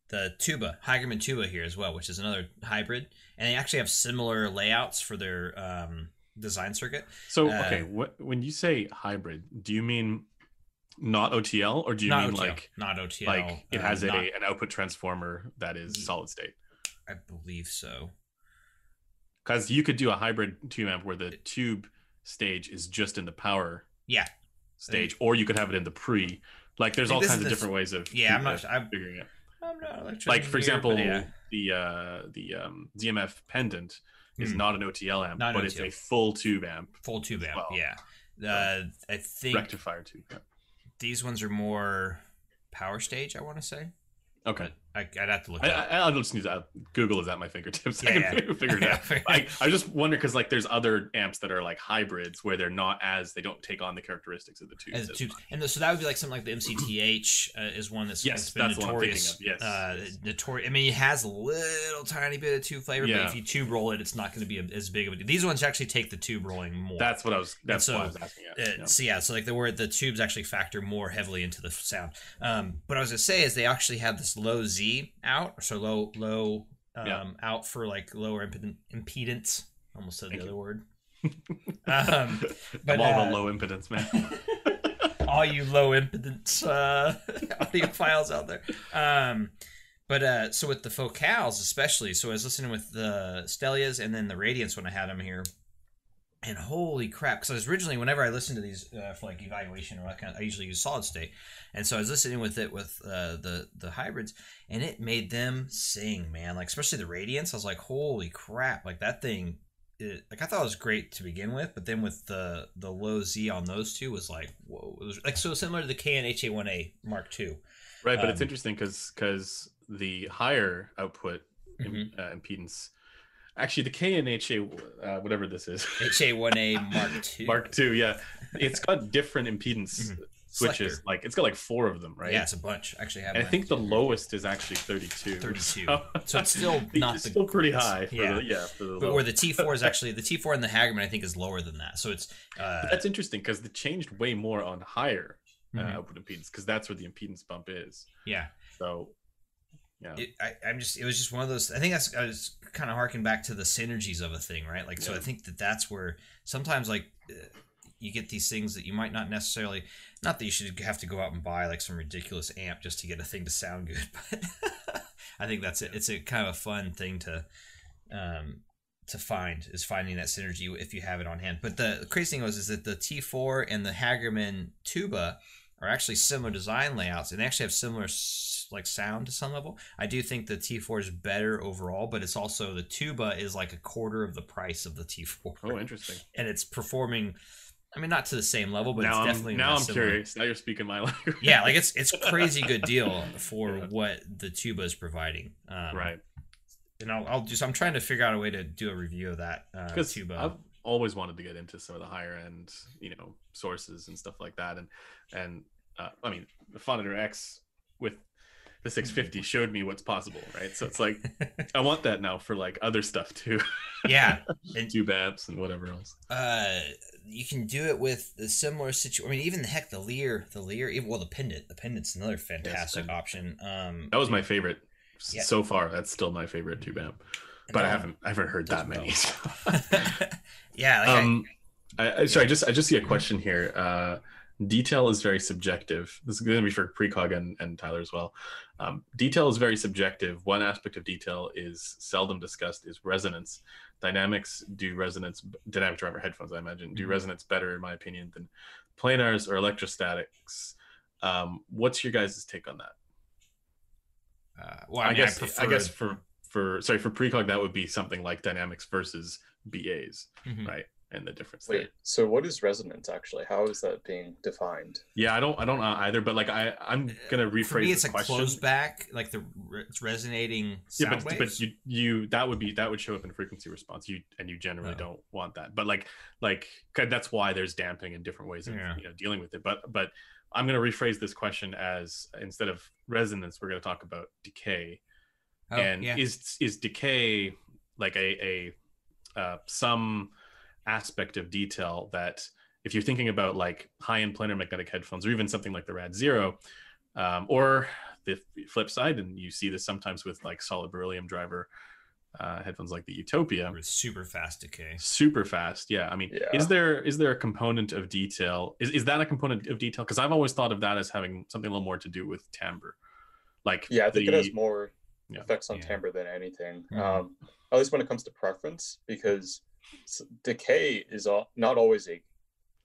the tuba, Hagerman tuba here as well, which is another hybrid, and they actually have similar layouts for their um, design circuit. So Uh, okay, what, when you say hybrid, do you mean not OTL or do you mean OTL, like not OTL. like it uh, has a not- an output transformer that is solid state? I believe so. Because you could do a hybrid tube amp where the tube stage is just in the power Yeah, stage, or you could have it in the pre. Like there's all kinds of different ways of yeah. I'm uh, not. I'm, figuring it. I'm not electrician Like for here, example, yeah. the uh, the um, ZMF pendant is Hmm. not an OTL amp, Not an but it's a full tube amp, full tube amp. well. Yeah, uh, I think rectifier tube. amp. these ones are more power stage. I want to say. Okay. I, I'd have to look. I, it up. I, I'll just need to uh, Google is at my fingertips. *laughs* I Yeah, can yeah. figure it out. I, I just wonder because like there's other amps that are like hybrids where they're not as they don't take on the characteristics of the tubes. As as tubes. much. And the, so that would be like something like the MCTH uh, is one that's, Yes, that's been that's the one I'm thinking notorious. of, yes, uh, yes. notori- I mean, it has a little tiny bit of tube flavor, but if you tube roll it, it's not going to be a, as big of a. These ones actually take the tube rolling more. That's what I was. That's so, what I was asking. At. Uh, yeah. So yeah, so like the word the tubes actually factor more heavily into the sound. Um, what I was gonna say is they actually have this low Z out, so low low um, Yeah. out for like lower impedance. impedance. Almost said Thank the you. other word. *laughs* um, but, I'm all uh, about low impedance, man. *laughs* all you low impedance uh, *laughs* audiophiles out there. Um, but uh, so with the focals, especially, so I was listening with the Stellias and then the Radiance when I had them here, and holy crap! Because I was originally, whenever I listen to these uh, for like evaluation or that kind, of, I usually use solid state, and so I was listening with it with uh, the the hybrids, and it made them sing, man. Like especially the Radiance, I was like, holy crap! Like that thing. It, like I thought it was great to begin with, but then with the the low Z on those two was like whoa, it was like so similar to the Cayin HA1A Mark II. right, but it's Um, interesting because because the higher output Mhm. uh, impedance, actually the Cayin HA, uh, whatever this is, HA1A *laughs* Mark II. Mark II, yeah, it's got different impedance Mhm. switches. Selector. Like it's got like four of them, right? Yeah, it's a bunch. Actually, have. And I think the lowest is actually 32. 32. So, So it's still *laughs* not it's still pretty high. For Yeah. the, yeah. For the But low. where the T4 is *laughs* actually the T4 and the Hagerman, I think, is lower than that. So it's uh, that's interesting because they changed way more on higher uh, Mhm. output impedance because that's where the impedance bump is. yeah. So Yeah. it, I, I'm just it was just one of those. I think that's I was kind of harking back to the synergies of a thing, right? Like, so I think that that's where sometimes like uh, you get these things that you might not necessarily. Not that you should have to go out and buy like some ridiculous amp just to get a thing to sound good, *laughs* but I think that's it. It's a kind of a fun thing to um, to find is finding that synergy if you have it on hand. But the crazy thing was is that the T4 and the Hagerman tuba are actually similar design layouts and they actually have similar like sound to some level. I do think the T4 is better overall, but it's also the tuba is like a quarter of the price of the T4. Oh, interesting. *laughs* and it's performing. I mean, not to the same level, but now it's I'm definitely now not I'm similar. curious. Now you're speaking my *laughs* language. Yeah, like it's it's crazy good deal *laughs* for Yeah. what the tuba is providing. Um, right. And I'll, I'll just I'm trying to figure out a way to do a review of that uh, because tuba. I've always wanted to get into some of the higher end, you know, sources and stuff like that. And and uh, I mean, the Phonitor X with the 650 showed me what's possible, right? So it's like *laughs* I want that now for like other stuff too, *laughs* yeah, and tube amps and whatever else. uh, you can do it with the similar situation. I mean, even the heck, the Lear, the Lear, even well, the pendant, the pendant's another fantastic pendant. option. Um, That was my favorite Yeah. so far. That's still my favorite tube amp, but I haven't I haven't heard that many. *laughs* yeah, like um, I, I, sorry, I just I just see a question here. Uh, detail is very subjective. This is going to be for precog and, and Tyler as well. Um, detail is very subjective. One aspect of detail is seldom discussed is resonance. Dynamics do resonance. Dynamic driver headphones, I imagine, do Mhm. resonance better, in my opinion, than planars or electrostatics. Um, what's your guys' take on that? uh, well, I, I, mean, guess I, I, guess for for sorry for precog that would be something like dynamics versus BAs, Mhm. right? And the difference there. Wait, so what is resonance actually? How is that being defined? Yeah, I don't I don't know either, but like I I'm gonna rephrase For me, it's the a question. closed back, like the it's resonating yeah, but, waves. but you you that would be that would show up in frequency response. You and you generally Oh. don't want that. But like like that's why there's damping and different ways of Yeah. you know dealing with it. But but I'm gonna rephrase this question as instead of resonance, we're gonna talk about decay. Oh, and yeah. is is decay like a a uh, some aspect of detail that if you're thinking about like high end planar magnetic headphones or even something like the rad zero um, or the flip side and you see this sometimes with like solid beryllium driver uh, headphones like the utopia with super fast decay. super fast yeah i mean Yeah. is there is there a component of detail is, is that a component of detail because i've always thought of that as having something a little more to do with timbre like Yeah, I think it has more Yeah. effects on Yeah. timbre than anything. Mhm. Um, at least when it comes to preference, because s- decay is all, not always a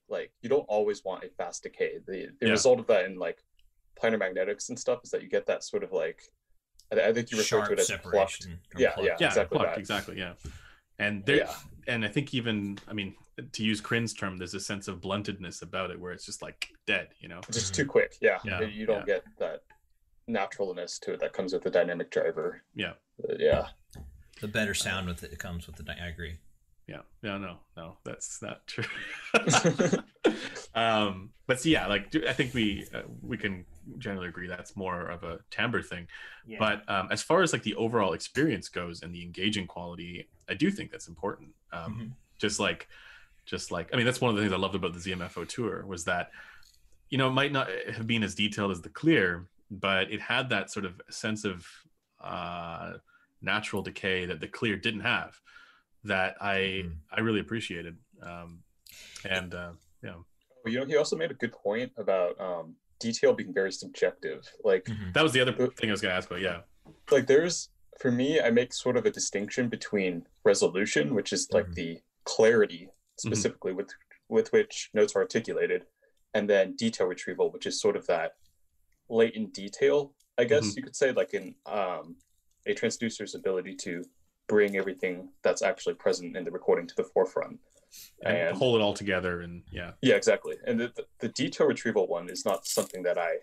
like you don't always want a fast decay. The the Yeah. result of that in like planar magnetics and stuff is that you get that sort of like I, I think you refer to it as plucked. separation. or Yeah, plucked. yeah. yeah exactly plucked, that. exactly yeah and there Yeah. and i think even i mean to use crin's term there's a sense of bluntedness about it where it's just like dead you know It's just too quick. Yeah, Yeah, you don't get that naturalness to it that comes with the dynamic driver. yeah Uh, yeah, The better sound with it, it comes with the. dy- I agree. Yeah. No no no. That's not true. *laughs* *laughs* Um but see, yeah like i think we uh, we can generally agree that's more of a timbre thing. But um, as far as like the overall experience goes and the engaging quality i do think that's important. Um, Mhm. just like just like i mean that's one of the things i loved about the ZMF Auteur was that you know it might not have been as detailed as the clear but it had that sort of sense of uh, natural decay that the clear didn't have that i Mhm. i really appreciated um, and uh, Well, you know, he also made a good point about um, detail being very subjective. Like, Mhm. that was the other thing i was going to ask about yeah like there's for me, I make sort of a distinction between resolution, which is like Mhm. the clarity specifically with with which notes are articulated, and then detail retrieval, which is sort of that latent detail, I guess you could say, like in um, a transducer's ability to bring everything that's actually present in the recording to the forefront. and And- hold it all together and yeah Yeah, exactly. And the, the, the detail retrieval one is not something that I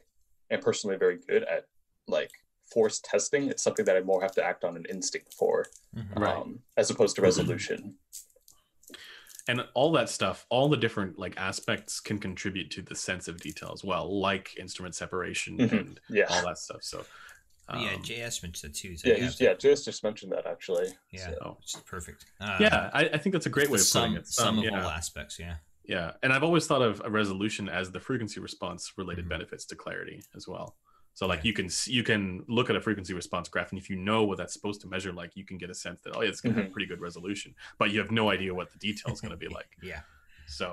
am personally very good at, like force testing. It's something that I more have to act on an instinct for, Mhm. Right. um, as opposed to resolution. *clears throat* and all that stuff all the different like aspects can contribute to the sense of detail as well like instrument separation Mhm. and Yeah, all that stuff so But yeah, um, JS mentioned that too. So yeah, yeah, he's, yeah. Just just mentioned that actually. yeah, So- oh. which is perfect. Uh, yeah I, I think that's a great way the of sum, putting it sum Um, of yeah, all aspects. Yeah. yeah and i've always thought of a resolution as the frequency response related Mhm. benefits to clarity as well So like Yeah. you can you can look at a frequency response graph, and if you know what that's supposed to measure, like you can get a sense that oh, yeah, it's gonna have Mhm. pretty good resolution, but you have no idea what the detail is gonna be *laughs* like. Yeah. So,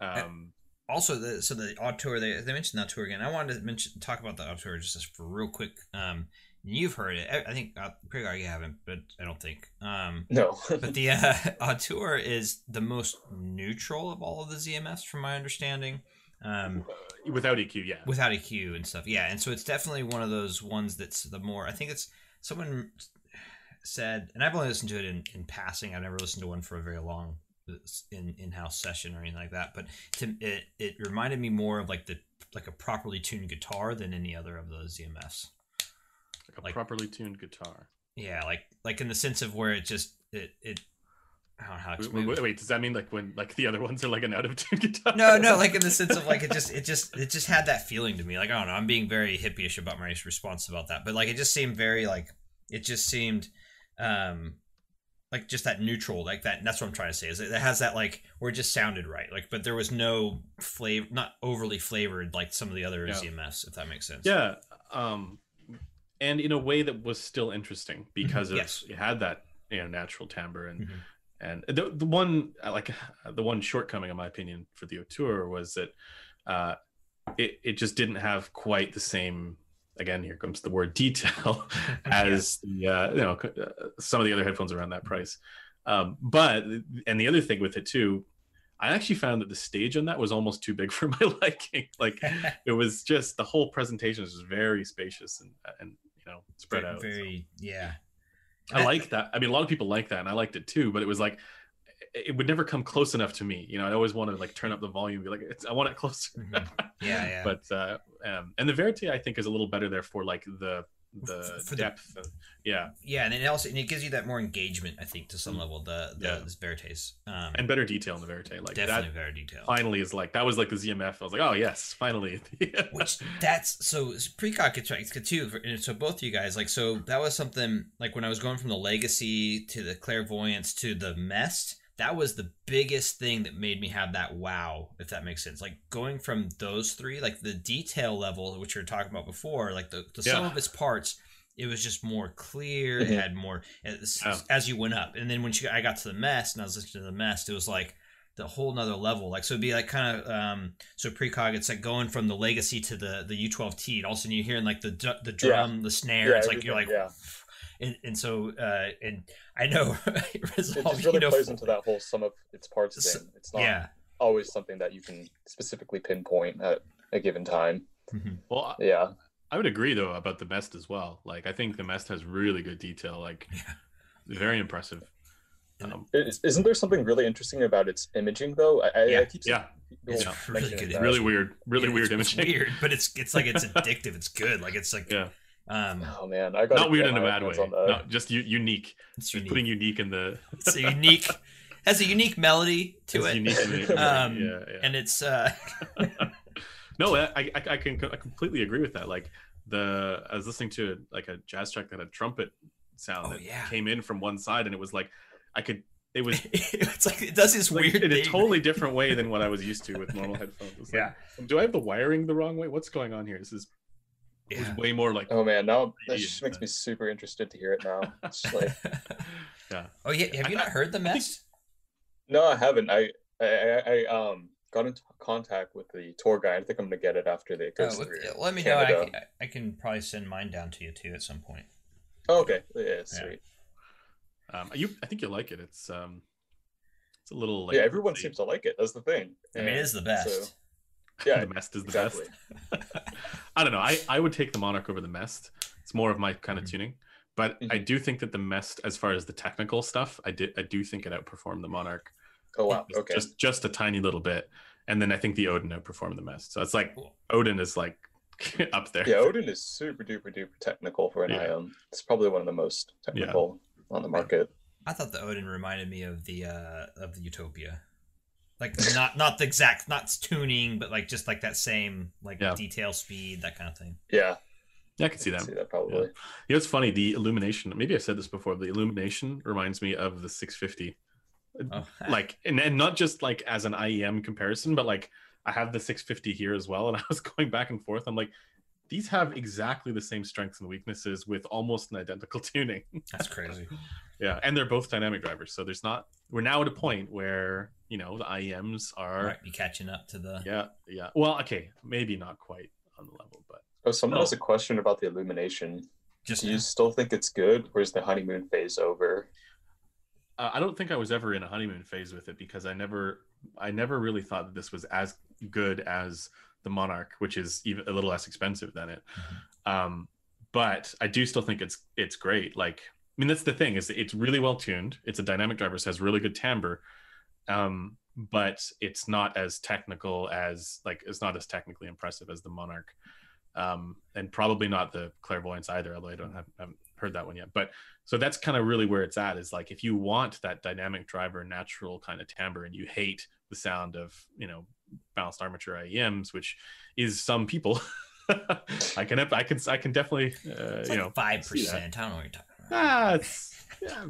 um, Also, the so the auteur they, they mentioned the auteur again. I wanted to mention talk about the auteur just for real quick. Um, you've heard it. I, I think uh, pretty you haven't, but I don't think. Um, No. but the uh, *laughs* auteur is the most neutral of all of the ZMFs, from my understanding. Um, without EQ, yeah, without EQ and stuff. Yeah, and so it's definitely one of those ones that's the more. I think it's someone said, and I've only listened to it in, in passing. I've never listened to one for a very long in in house session or anything like that. But to, it it reminded me more of like the like a properly tuned guitar than any other of those ZMFs. like a like- properly tuned guitar. Yeah, like like in the sense of where it just it it. I don't know how to Wait, wait, wait, does that mean like when like the other ones are like an out of tune *laughs* guitar? no, no, like in the sense of like it just it just it just had that feeling to me. Like I don't know, I'm being very hippie-ish about my response about that, but like it just seemed very like it just seemed um like just that neutral, like that. That's what I'm trying to say is it has that like where it just sounded right, like but there was no flavor, not overly flavored like some of the other Yeah. ZMFs, if that makes sense. Yeah, um, and in a way that was still interesting because of Yes. it had that you know natural timbre and Mhm. and the the one like the one shortcoming in my opinion for the Auteur was that uh, it it just didn't have quite the same. Again, here comes the word detail *laughs* *laughs* as the uh, you know uh, some of the other headphones around that price. Um, but and the other thing with it too, I actually found that the stage on that was almost too big *laughs* for my liking. Like it was just the whole presentation was very spacious and and you know spread very, out. very yeah. I like that. I mean, a lot of people like that, and I liked it too. But it was like it would never come close enough to me. You know, I always want to like turn up the volume, be like, it's, I want it closer. Mhm. Yeah, yeah. *laughs* but uh, um, and the Verite I think is a little better there for like the the for the- depth. and- yeah, yeah, and it also and it gives you that more engagement, I think, to some level. The the Yeah. this Veritas, um, and better detail in the Verite. Like definitely that very detailed. finally is like that was like the ZMF. I was like, oh yes, finally. *laughs* which that's so precog right too and so both of you guys like so that was something like when i was going from the legacy to the clairvoyance to the mest that was the biggest thing that made me have that wow if that makes sense. Like going from those three like the detail level which we were talking about before like the, the sum of its parts it was just more clear Mhm. it had more as, Yeah. as you went up. And then when you, i got to the Mest and i was listening to the Mest, it was like the whole nother level. Like so it'd be like kind of um so precog it's like going from the legacy to the the u12t and all of a sudden you're hearing like the the drum the snare Yeah, it's like you're like everything, and, and so uh and i know *laughs* It Resolve, just really you know, plays into that whole sum of its parts S- thing. It's not yeah always something that you can specifically pinpoint at a given time. Mhm. well, Yeah. I would agree though about the Mest as well. Like I think the Mest has really good detail. Like *laughs* Yeah. very impressive. Um, Is- Isn't there something really interesting about its imaging though? I, I, Yeah. I keep seeing yeah, It's Yeah. really good that. really weird, really Yeah, weird it's, imaging. it's weird but it's it's like it's *laughs* addictive it's good like it's like Yeah, um Oh man, I got not weird in a bad way. No, just u- unique. it's Just unique putting unique in the. *laughs* it's a unique *laughs* has a unique melody to it's it unique in the- *laughs* Um, yeah, yeah. and it's uh No, I, I, I can I completely agree with that. Like the I was listening to like a jazz track that had a trumpet sound Oh, that yeah. came in from one side, and it was like I could. It was it's like it does this like, weird in a totally different way than what I was used to with normal headphones. It's like, yeah do I have the wiring the wrong way? What's going on here? This is it was way more like Oh man, now that just makes me super interested to hear it now. It's just like *laughs* yeah. oh yeah have you not heard the Mest no, I haven't. I I, I, I um got into contact with the tour guide. I think I'm gonna get it after the Oh, goes let, through. let me know. I can, I can probably send mine down to you too at some point. Oh, okay, yeah, sweet. Um, you I think you'll like it. It's um, it's a little like yeah, everyone seems to like it. That's the thing. I mean, it is the best. so- yeah, *laughs* the Mest is the exactly. best. *laughs* I don't know. I, I would take the Monarch over the Mest. It's more of my kind of Mhm. tuning. But I Mhm. do think that the Mest, as far as the technical stuff, I did I do think it outperformed the Monarch Oh wow. just- Okay. just just a tiny little bit. And then I think the Odin outperformed the Mest. So it's like Cool. Odin is like *laughs* up there. Yeah, Odin is super duper duper technical for an Yeah. IM. It's probably one of the most technical on the market. I thought the Odin reminded me of the uh of the Utopia. Like not not the exact not tuning, but like just like that same like Yeah. detail speed, that kind of thing. Yeah, Yeah, I can see I that. see that probably. You know, it's funny. The illumination. Maybe I've said this before. The illumination reminds me of the 650. Oh. *laughs* Like, and, and not just like as an IEM comparison, but like I have the 650 here as well. And *laughs* I was going back and forth. I'm like, these have exactly the same strengths and weaknesses with almost an identical *laughs* tuning. That's crazy. Yeah, and they're both dynamic drivers, so there's not. We're now at a point where you know the IEMs are. Might be catching up to the. Yeah, yeah. Well, okay, maybe not quite on the level, but Oh, someone Oh. has a question about the illumination. Just Do you still think it's good, or is the honeymoon phase over? uh, I don't think I was ever in a honeymoon phase with it because I never, I never really thought that this was as good as the Monarch, which is even a little less expensive than it. Um, but I do still think it's it's great. Like, I mean, that's the thing is it's really well tuned. It's a dynamic driver, so it has really good timbre. Um, but it's not as technical as like it's not as technically impressive as the Monarch, um, and probably not the Clairvoyance either. Although I don't have haven't heard that one yet. But so that's kind of really where it's at. Is like if you want that dynamic driver, natural kind of timbre, and you hate the sound of you know balanced armature IEMs, which is some people. *laughs* I can I can I can definitely uh, It's you know five percent. I don't know what you're talking about. Ah, it's, yeah,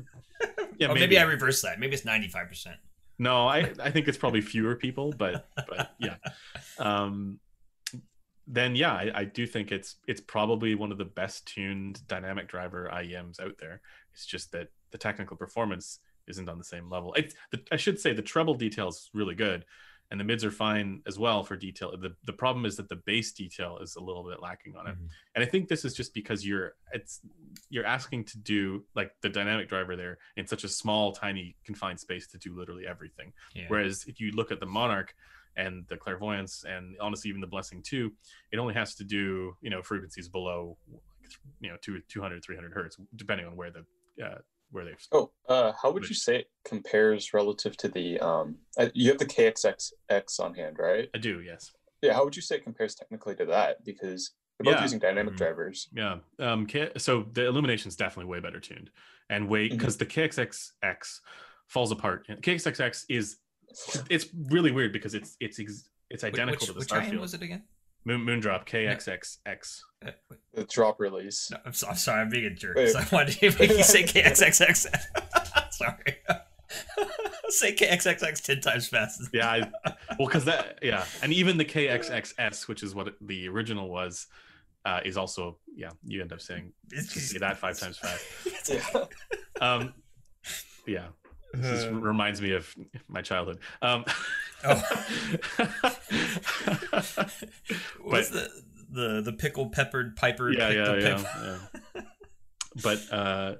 yeah. or maybe. I reverse that. Maybe it's ninety five percent. No, I, I think it's probably fewer people, but but yeah. Um, then yeah, I, I do think it's it's probably one of the best tuned dynamic driver IEMs out there. It's just that the technical performance isn't on the same level. It's the, I should say the treble detail is really good, and the mids are fine as well for detail. The the problem is that the bass detail is a little bit lacking on it, and I think this is just because you're it's you're asking to do like the dynamic driver there in such a small, tiny, confined space to do literally everything. Yeah. Whereas if you look at the Monarch and the Clairvoyance and honestly even the Blessing too, it only has to do, you know, frequencies below, you know, two, 200, 300 hertz, depending on where the, uh, where they've. Oh, uh, how would you say it compares relative to the um? uh, You have the KXXX on hand, right? I do, yes. Yeah. How would you say it compares technically to that? Because they're both Yeah. using dynamic Mhm. drivers. Yeah. Um. K- so the illumination is definitely way better tuned, and way because the KXXX falls apart. KXXX is it's really weird because it's it's ex- it's identical which, to the which Starfield. was it again? Moon, Moondrop KXXX. The drop release. no, I'm, so, I'm sorry, I'm being a jerk. Wait. So I wanted to make you say *laughs* KXXX. *laughs* sorry. *laughs* say KXXX ten times fast. Yeah, I, well, because that, yeah, and even the KXXS, which is what the original was, uh, is also, yeah, you end up saying say that five times fast. Yeah. Um, yeah, this just Uh, reminds me of my childhood. Um, Oh. *laughs* What's the the the pickle peppered piper? yeah, yeah, yeah, yeah. But uh,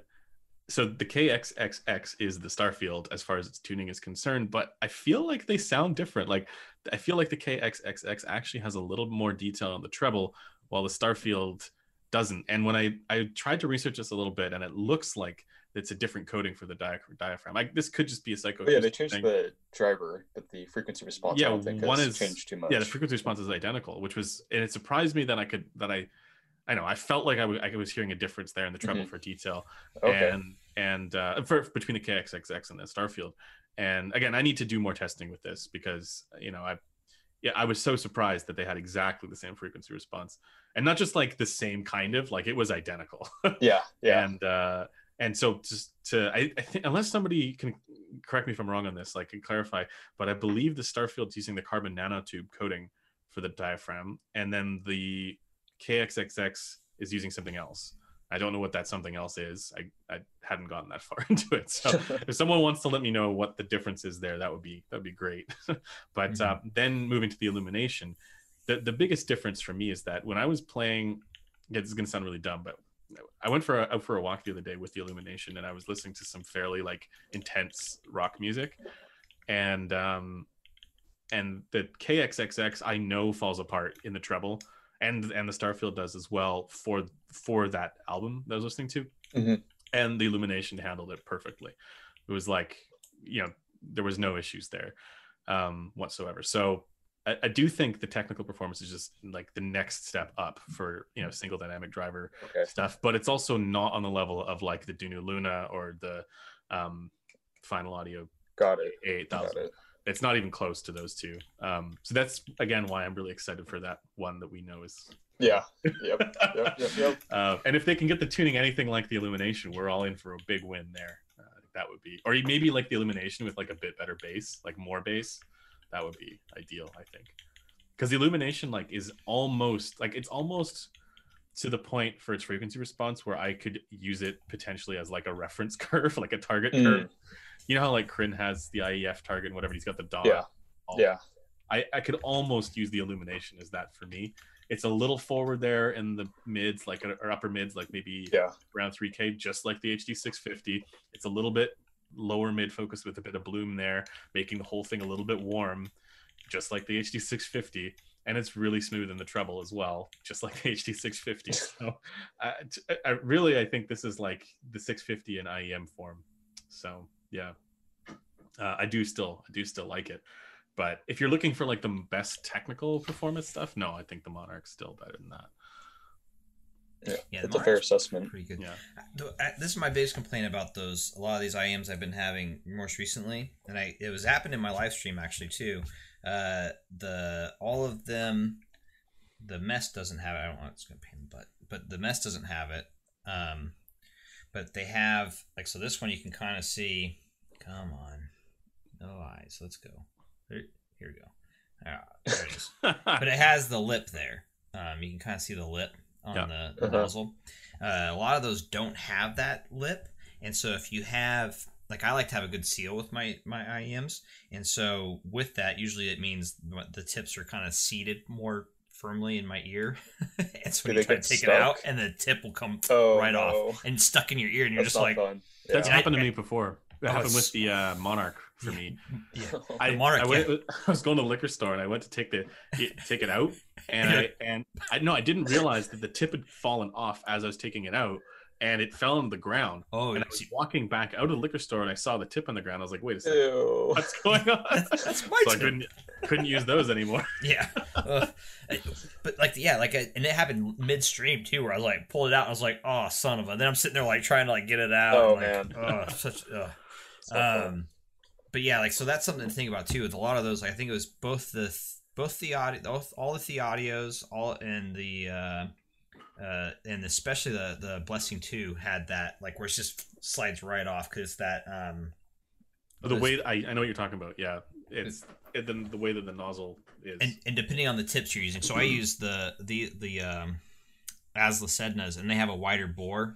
so the KXXX is the Starfield as far as its tuning is concerned, but I feel like they sound different. Like I feel like the KXXX actually has a little more detail on the treble, while the Starfield doesn't. And when I I tried to research this a little bit, and it looks like it's a different coding for the dia- diaphragm. Like this could just be a psycho. But yeah, they changed the driver, but the frequency response. Yeah, I don't think one has is- changed too much. yeah the frequency response is identical which was and it surprised me that i could that i i know i felt like I wa- I was hearing a difference there in the treble Mhm. for detail okay. and and uh for between the kxxx and the starfield and again i need to do more testing with this because you know i yeah i was so surprised that they had exactly the same frequency response and not just like the same kind of like it was identical *laughs* yeah, yeah. and uh and so just to I, I think unless somebody can correct me if i'm wrong on this like can clarify but i believe the starfield's using the carbon nanotube coating for the diaphragm and then the kxxx is using something else. I don't know what that something else is. I, I hadn't gotten that *laughs* far into it. So *laughs* if someone wants to let me know what the difference is there that would be that would be great. *laughs* But Mhm. uh, then moving to the illumination the, the biggest difference for me is that when i was playing yeah, this is going to sound really dumb but I went for a, out for a walk the other day with the illumination, and I was listening to some fairly like intense rock music, and um, and the KXXX I know falls apart in the treble, and and the Starfield does as well for for that album that I was listening to, Mhm. and the illumination handled it perfectly. It was like you know there was no issues there um, whatsoever. So I, I do think the technical performance is just like the next step up for you know single dynamic driver okay. stuff, but it's also not on the level of like the Dunu Luna or the um, Final Audio Got it. A8000. It's not even close to those two. Um, so that's again why I'm really excited for that one that we know is. Yeah. Yep. Yep. Yep. Yep. *laughs* Uh, and if they can get the tuning anything like the Illumination, we're all in for a big win there. Uh, that would be, or maybe like the Illumination with like a bit better bass, like more bass. That would be ideal, I think. Because the Illumination like is almost like it's almost to the point for its frequency response where I could use it potentially as like a reference *laughs* curve, like a target Mm. curve. You know how like Crin has the IEF target and whatever, he's got the dot. Yeah. all- Yeah. I, I could almost use the illumination as that for me. It's a little forward there in the mids, like or upper mids, like maybe Yeah. around 3K, just like the HD 650. It's a little bit lower mid focus with a bit of bloom there, making the whole thing a little bit warm, just like the HD 650. And it's really smooth in the treble as well, just like the HD 650. *laughs* So, I, I really, I think this is like the 650 in IEM form. So, yeah, uh, I do still, I do still like it. But if you're looking for like the best technical performance stuff, no, I think the Monarch's still better than that. Yeah, That's a fair assessment. Pretty good. Yeah. Uh, This is my biggest complaint about those. A lot of these IMs I've been having most recently, and I it was happened in my live stream actually too. Uh, the all of them, the Mest doesn't have it. I don't want it's gonna pain the butt, but the Mest doesn't have it. Um, but they have like so. This one you can kind of see. Come on, no eyes. Let's go. There, here we go. Ah, there it is *laughs* but it has the lip there. Um, you can kind of see the lip on Yeah. the, the Uh-huh. nozzle. Uh, a lot of those don't have that lip, and so if you have like I like to have a good seal with my my IEMs, and so with that, usually it means the tips are kind of seated more firmly in my ear, *laughs* and so Do when they you try to get take it out, and the tip will come Oh, right no. off and stuck in your ear, and you're That's just like, fun. That's Yeah. happened to me before. That Oh, happened with the uh, Monarch for me. *laughs* yeah, *laughs* I, The Monarch, I, went, I was going to the liquor store and I went to take the take it out and I and I no I didn't realize that the tip had fallen off as I was taking it out and it fell on the ground oh, and I was walking back out of the liquor store and I saw the tip on the ground I was like wait a second Ew. *laughs* what's going on that's, that's my so I couldn't couldn't use those anymore Yeah, Ugh. but like yeah, like and it happened midstream too, where I was like pulled it out. and I was like, oh son of a. Then I'm sitting there like trying to like get it out. Oh, and, like, man. oh, such. Ugh. It's not fun. Um, but yeah, like so that's something to think about too. With a lot of those, I think it was both the both the audio, both all the ThieAudios, all and the. uh uh, and especially the the blessing two had that like where it just slides right off because that um the way I, I know what you're talking about yeah it's it, the, the way that the nozzle is and, and depending on the tips you're using so i use the the the um AZLA Sednas and they have a wider bore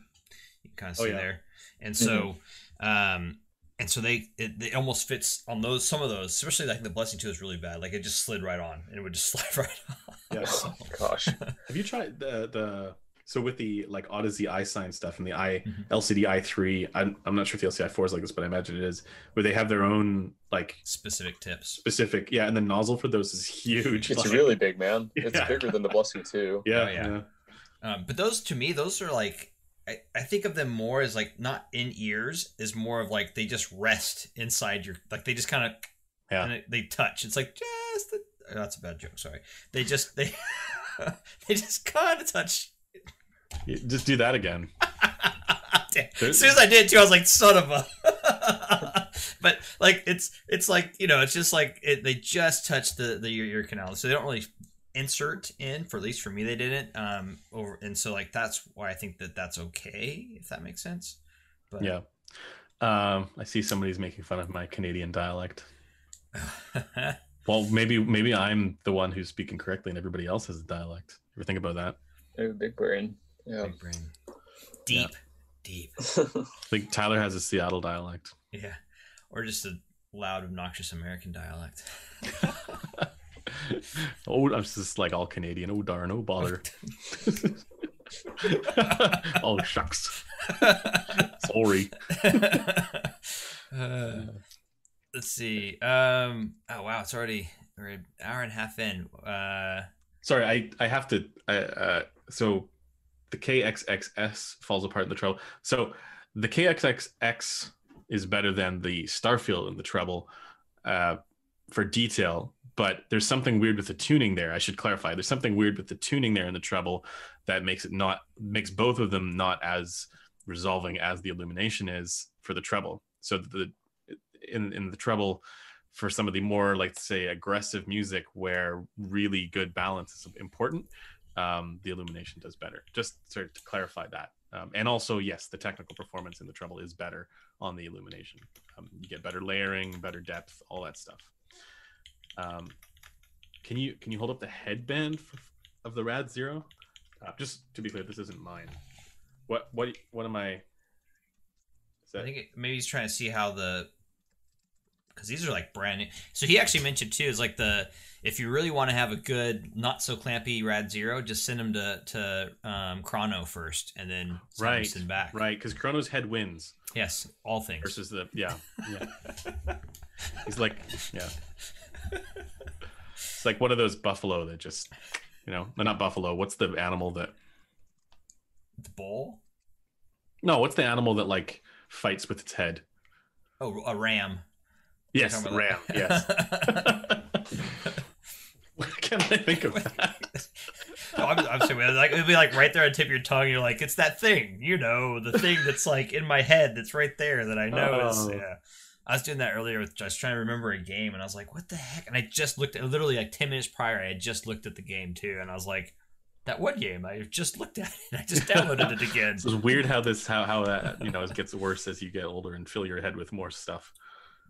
you can kind of Oh, see yeah. there and so um and so they it, it almost fits on those some of those especially like the blessing 2 is really bad like it just slid right on and it would just *laughs* slide right on Yes, Oh, gosh. *laughs* Have you tried the the so with the like Audeze iSine stuff and the i Mhm. LCD i3? I'm I'm not sure if the LCD i4 is like this, but I imagine it is. Where they have their own like specific tips specific, yeah, and the nozzle for those is huge. It's like- really big, man. It's *laughs* Yeah. bigger than the blessing too. yeah, Oh, yeah. yeah, Um, but those to me, those are like I, I think of them more as like not in ears, is more of like they just rest inside your like they just kind of Yeah. they touch. It's like just the, oh, that's a bad joke. Sorry. They just they *laughs* they just kind of touch. You Just do that again. *laughs* As soon as I did too, I was like, son of a. *laughs* but like it's it's like you know it's just like it, they just touch the the ear, ear canal, so they don't really insert in. For at least for me, they didn't. Um, over and so like that's why I think that that's okay if that makes sense. But Yeah. Um, I see somebody's making fun of my Canadian dialect. *laughs* Well, maybe maybe I'm the one who's speaking correctly, and everybody else has a dialect. Ever think about that? Maybe big brain. Yeah. Big brain. Deep, deep. *laughs* I think Tyler has a Seattle dialect. Yeah, or just a loud, obnoxious American dialect. *laughs* *laughs* oh, I'm just like all Canadian. Oh darn, oh bother. *laughs* oh shucks. Sorry. Uh, let's see. Um. Oh wow, it's already we're an hour and a half in. Uh. Sorry, I I have to. Uh, uh, so the KXXS falls apart in the treble. So the KXXX is better than the Starfield in the treble uh, for detail, but there's something weird with the tuning there. I should clarify. There's something weird with the tuning there in the treble that makes it not makes both of them not as resolving as the illumination is for the treble. So the in in the treble for some of the more like say aggressive music where really good balance is important um, the illumination does better just sort of to clarify that um, and also yes the technical performance in the treble is better on the illumination um, you get better layering better depth all that stuff um, can you can you hold up the headband f of the rad zero Uh, just to be clear, this isn't mine. What what what am I? Is I think it, maybe he's trying to see how the because these are like brand new. So he actually mentioned too is like the if you really want to have a good not so clampy rad zero, just send him to to um, Chrono first, and then send him right? send back. Right, because Chrono's head wins Yes, all things. versus the yeah yeah. *laughs* He's like yeah. It's like one of those buffalo that just you know no, not buffalo. What's the animal that? The bull. No, what's the animal that like fights with its head? Oh, a ram. Yes, talking ram. about Yes. *laughs* What can I think of that? *laughs* No, I'm, I'm saying like it'd be like right there on the tip of your tongue. You're like, it's that thing, you know, the thing that's like in my head that's right there that I know is. Oh. Yeah, I was doing that earlier with just trying to remember a game, and I was like, what the heck? And I just looked at literally like ten minutes prior, I had just looked at the game too, and I was like, that one game I just looked at it. *laughs* I just *laughs* downloaded it again. It's weird how this how how that you know it gets worse as you get older and fill your head with more stuff.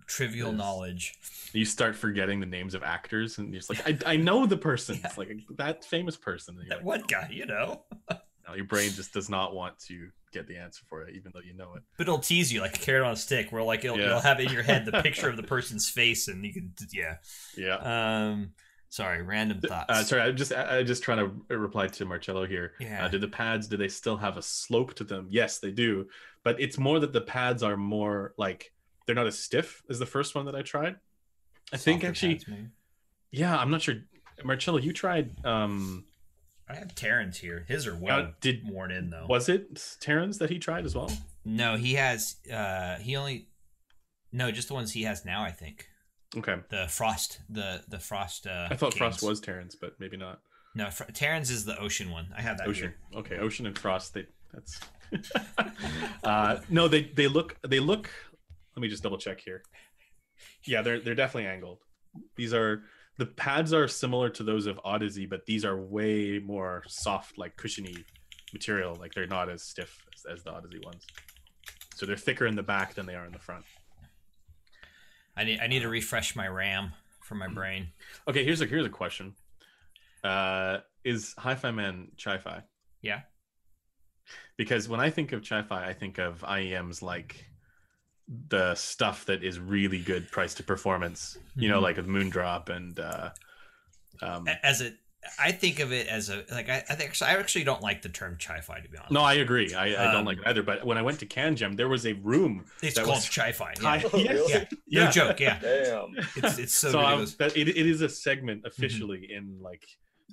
Trivial Yes. knowledge. You start forgetting the names of actors, and you're just like, *laughs* I, I know the person. Yeah. It's like that famous person. That like, one guy, you know. no, your brain just does not want to get the answer for it, even though you know it. But it'll tease you like a carrot on a stick, where like it'll, Yeah. it'll have in your head the *laughs* picture of the person's face, and you can yeah. Yeah. Um, sorry, random thoughts. Uh, sorry, I'm just I, I'm just trying to reply to Marcello here. Yeah. Uh, do the pads do they still have a slope to them? Yes, they do, but it's more that the pads are more like they're not as stiff as the first one that I tried. I think actually, pads, yeah, I'm not sure. Marcello, you tried. um I have Terrence here. His are well uh, Did worn in though. was it Terrans that he tried as well? No, he has. uh He only. No, just the ones he has now. I think Okay, the frost, the the frost. uh I thought Frost was Terrans, but maybe not. No, Fr- Terrence is the ocean one. I have that Ocean. here. Okay, Ocean and Frost. They that's. *laughs* uh, no, they they look they look. Let me just double check here. Yeah, they're they're definitely angled. These are the pads are similar to those of Audeze, but these are way more soft, like cushiony material. Like they're not as stiff as, as the Audeze ones. So they're thicker in the back than they are in the front. I need I need to refresh my RAM for my brain. Okay, here's a here's a question. Uh, is HiFiMan Chi-Fi? Yeah. Because when I think of Chi-Fi, I think of IEMs like the stuff that is really good price to performance. You know, Mhm. like with Moondrop and uh, um, As a, I think of it as a like I, I think I actually don't like the term chi-fi to be honest. no, I agree. I, I don't Um, like it either. But when I went to CanJam, there was a room. it's that called was- chi-fi. Hi- Yeah. *laughs* Oh, *laughs* yes. really? Yeah. Yeah. No joke. Yeah, *laughs* Damn. it's it's so, So, um, that it, it is a segment officially in like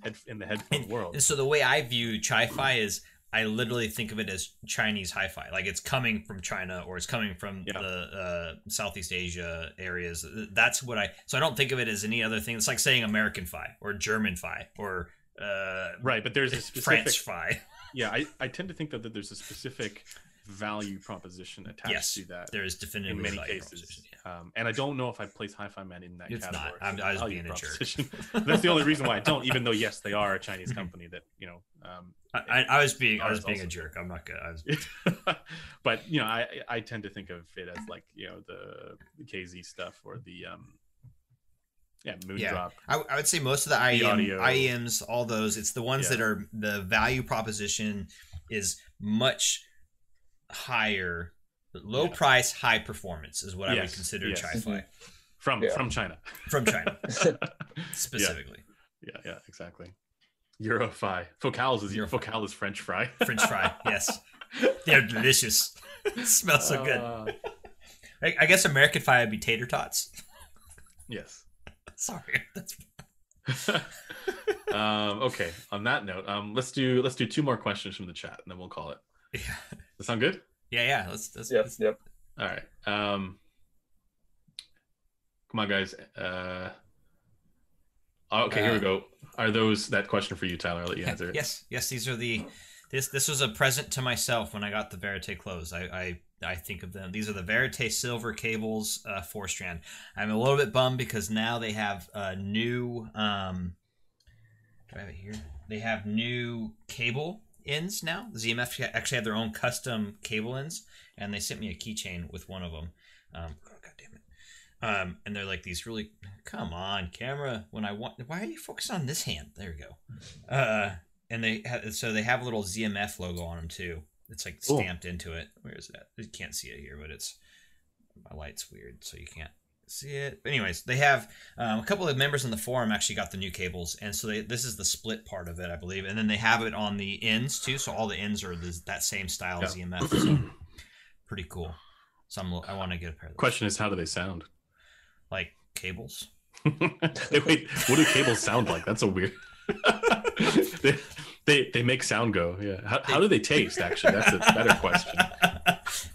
head, in the headphone world. And so the way I view chi-fi is I literally think of it as Chinese hi-fi. Like it's coming from China or it's coming from Yeah. the uh, Southeast Asia areas. That's what I. So I don't think of it as any other thing. It's like saying American fi or German fi or uh, Right, but there's a *laughs* specific French fi. *laughs* yeah I, I tend to think that, that there's a specific value proposition attached Yes, to that There is definitively in many value cases. Um, and i don't know if i'd place HiFiMan in that It's not. category I'm- for I was being a jerk. *laughs* that's the only reason why i don't even though yes they are a chinese *laughs* company that you know um, I, I, I was being I was being a jerk. I'm not good. I was, *laughs* but you know i i tend to think of it as like you know the kz stuff or the um yeah moondrop I, I would say most of the IEM, audio. IEMs, all those, it's the ones Yeah. that are the value proposition is much higher, low Yeah. price, high performance is what I would consider yes. Chi-Fi from Yeah. from china *laughs* from China *laughs* *laughs* specifically. yeah yeah exactly Eurofi. Focals is Eurofi. Focal is French fry. French fry, yes, they're delicious. Smells so good. Uh, I, I guess American fry would be tater tots. yes. Sorry, that's um, okay. On that note, um, let's do let's do two more questions from the chat, and then we'll call it. yeah, That sound good? Yeah, yeah. Let's, let's, Yep. let's Yep. All right. Um, come on, guys. Uh, oh, okay, here we Uh, go. Are those that question for you, Tyler? I'll let you *laughs* answer it. Yes, yes, these are the this this was a present to myself when I got the Verite clothes. I I, I think of them. These are the Verite silver cables, uh, four strand. I'm a little bit bummed because now they have a new. Um, do I have it here? They have new cable ends now. ZMF actually have their own custom cable ends, and they sent me a keychain with one of them. Um, oh, God damn it. Um, and they're like these really. Come on, camera. When I want, why are you focused on this hand? There we go. Uh, and they have, so they have a little ZMF logo on them too. It's like Cool. stamped into it. Where is that? You can't see it here, but it's my light's weird, so you can't see it. But anyways, they have um, a couple of members in the forum actually got the new cables, and so they, this is the split part of it, I believe, and then they have it on the ends too. So all the ends are this, that same style as ZMF. So pretty cool. So I'm, I want to get a pair. Question is, how do they sound? like cables. *laughs* Wait, what do cables sound like? That's a weird. *laughs* they, they they make sound go. Yeah. How, how do they taste? Actually, that's a better question.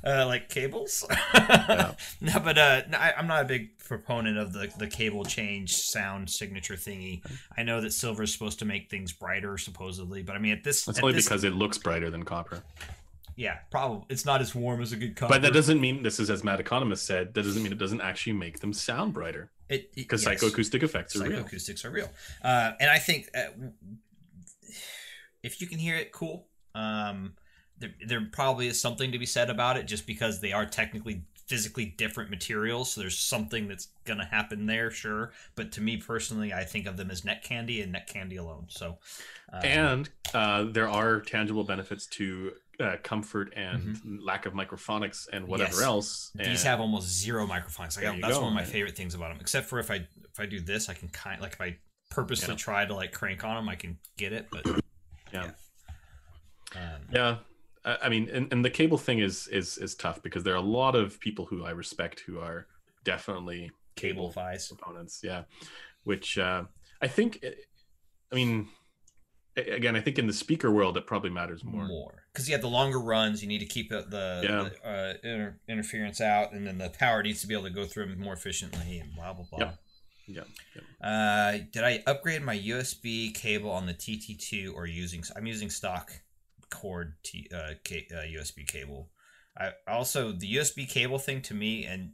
Uh, like cables. *laughs* Yeah. no, but uh, no, I, I'm not a big proponent of the the cable change sound signature thingy. I know that silver is supposed to make things brighter, supposedly, but I mean at this, That's at only this- because it looks brighter than copper. yeah, probably it's not as warm as a good copper. But that doesn't mean this is as Matt Economist said. That doesn't mean it doesn't actually make them sound brighter it because yes. psychoacoustic effects are real. psychoacoustics are real. Uh, and I think uh, if you can hear it, cool. Um, there, there probably is something to be said about it, just because they are technically physically different materials. So there's something that's going to happen there, sure. But to me personally, I think of them as neck candy and neck candy alone. So, um, And uh, there are tangible benefits to uh, comfort and lack of microphonics and whatever Mm-hmm. Yes. else. these have almost zero microphonics Like, that's go, one of my man. favorite things about them. Except for if I if I do this, I can kind like if I purposely Yeah. try to like crank on them, I can get it. But Yeah. Um, Yeah, I I mean, and, and the cable thing is is is tough because there are a lot of people who I respect who are definitely cable cable opponents. Yeah, which uh, I think, I mean, again, I think in the speaker world it probably matters more. more because you have the longer runs. You need to keep the, the, Yeah. the, uh, inter- interference out, and then the power needs to be able to go through them more efficiently, and blah blah blah. Yep. Yeah, yeah. Uh, did I upgrade my USB cable on the TT2 or using? I'm using stock cord T, uh, K, uh, USB cable. I also the USB cable thing to me and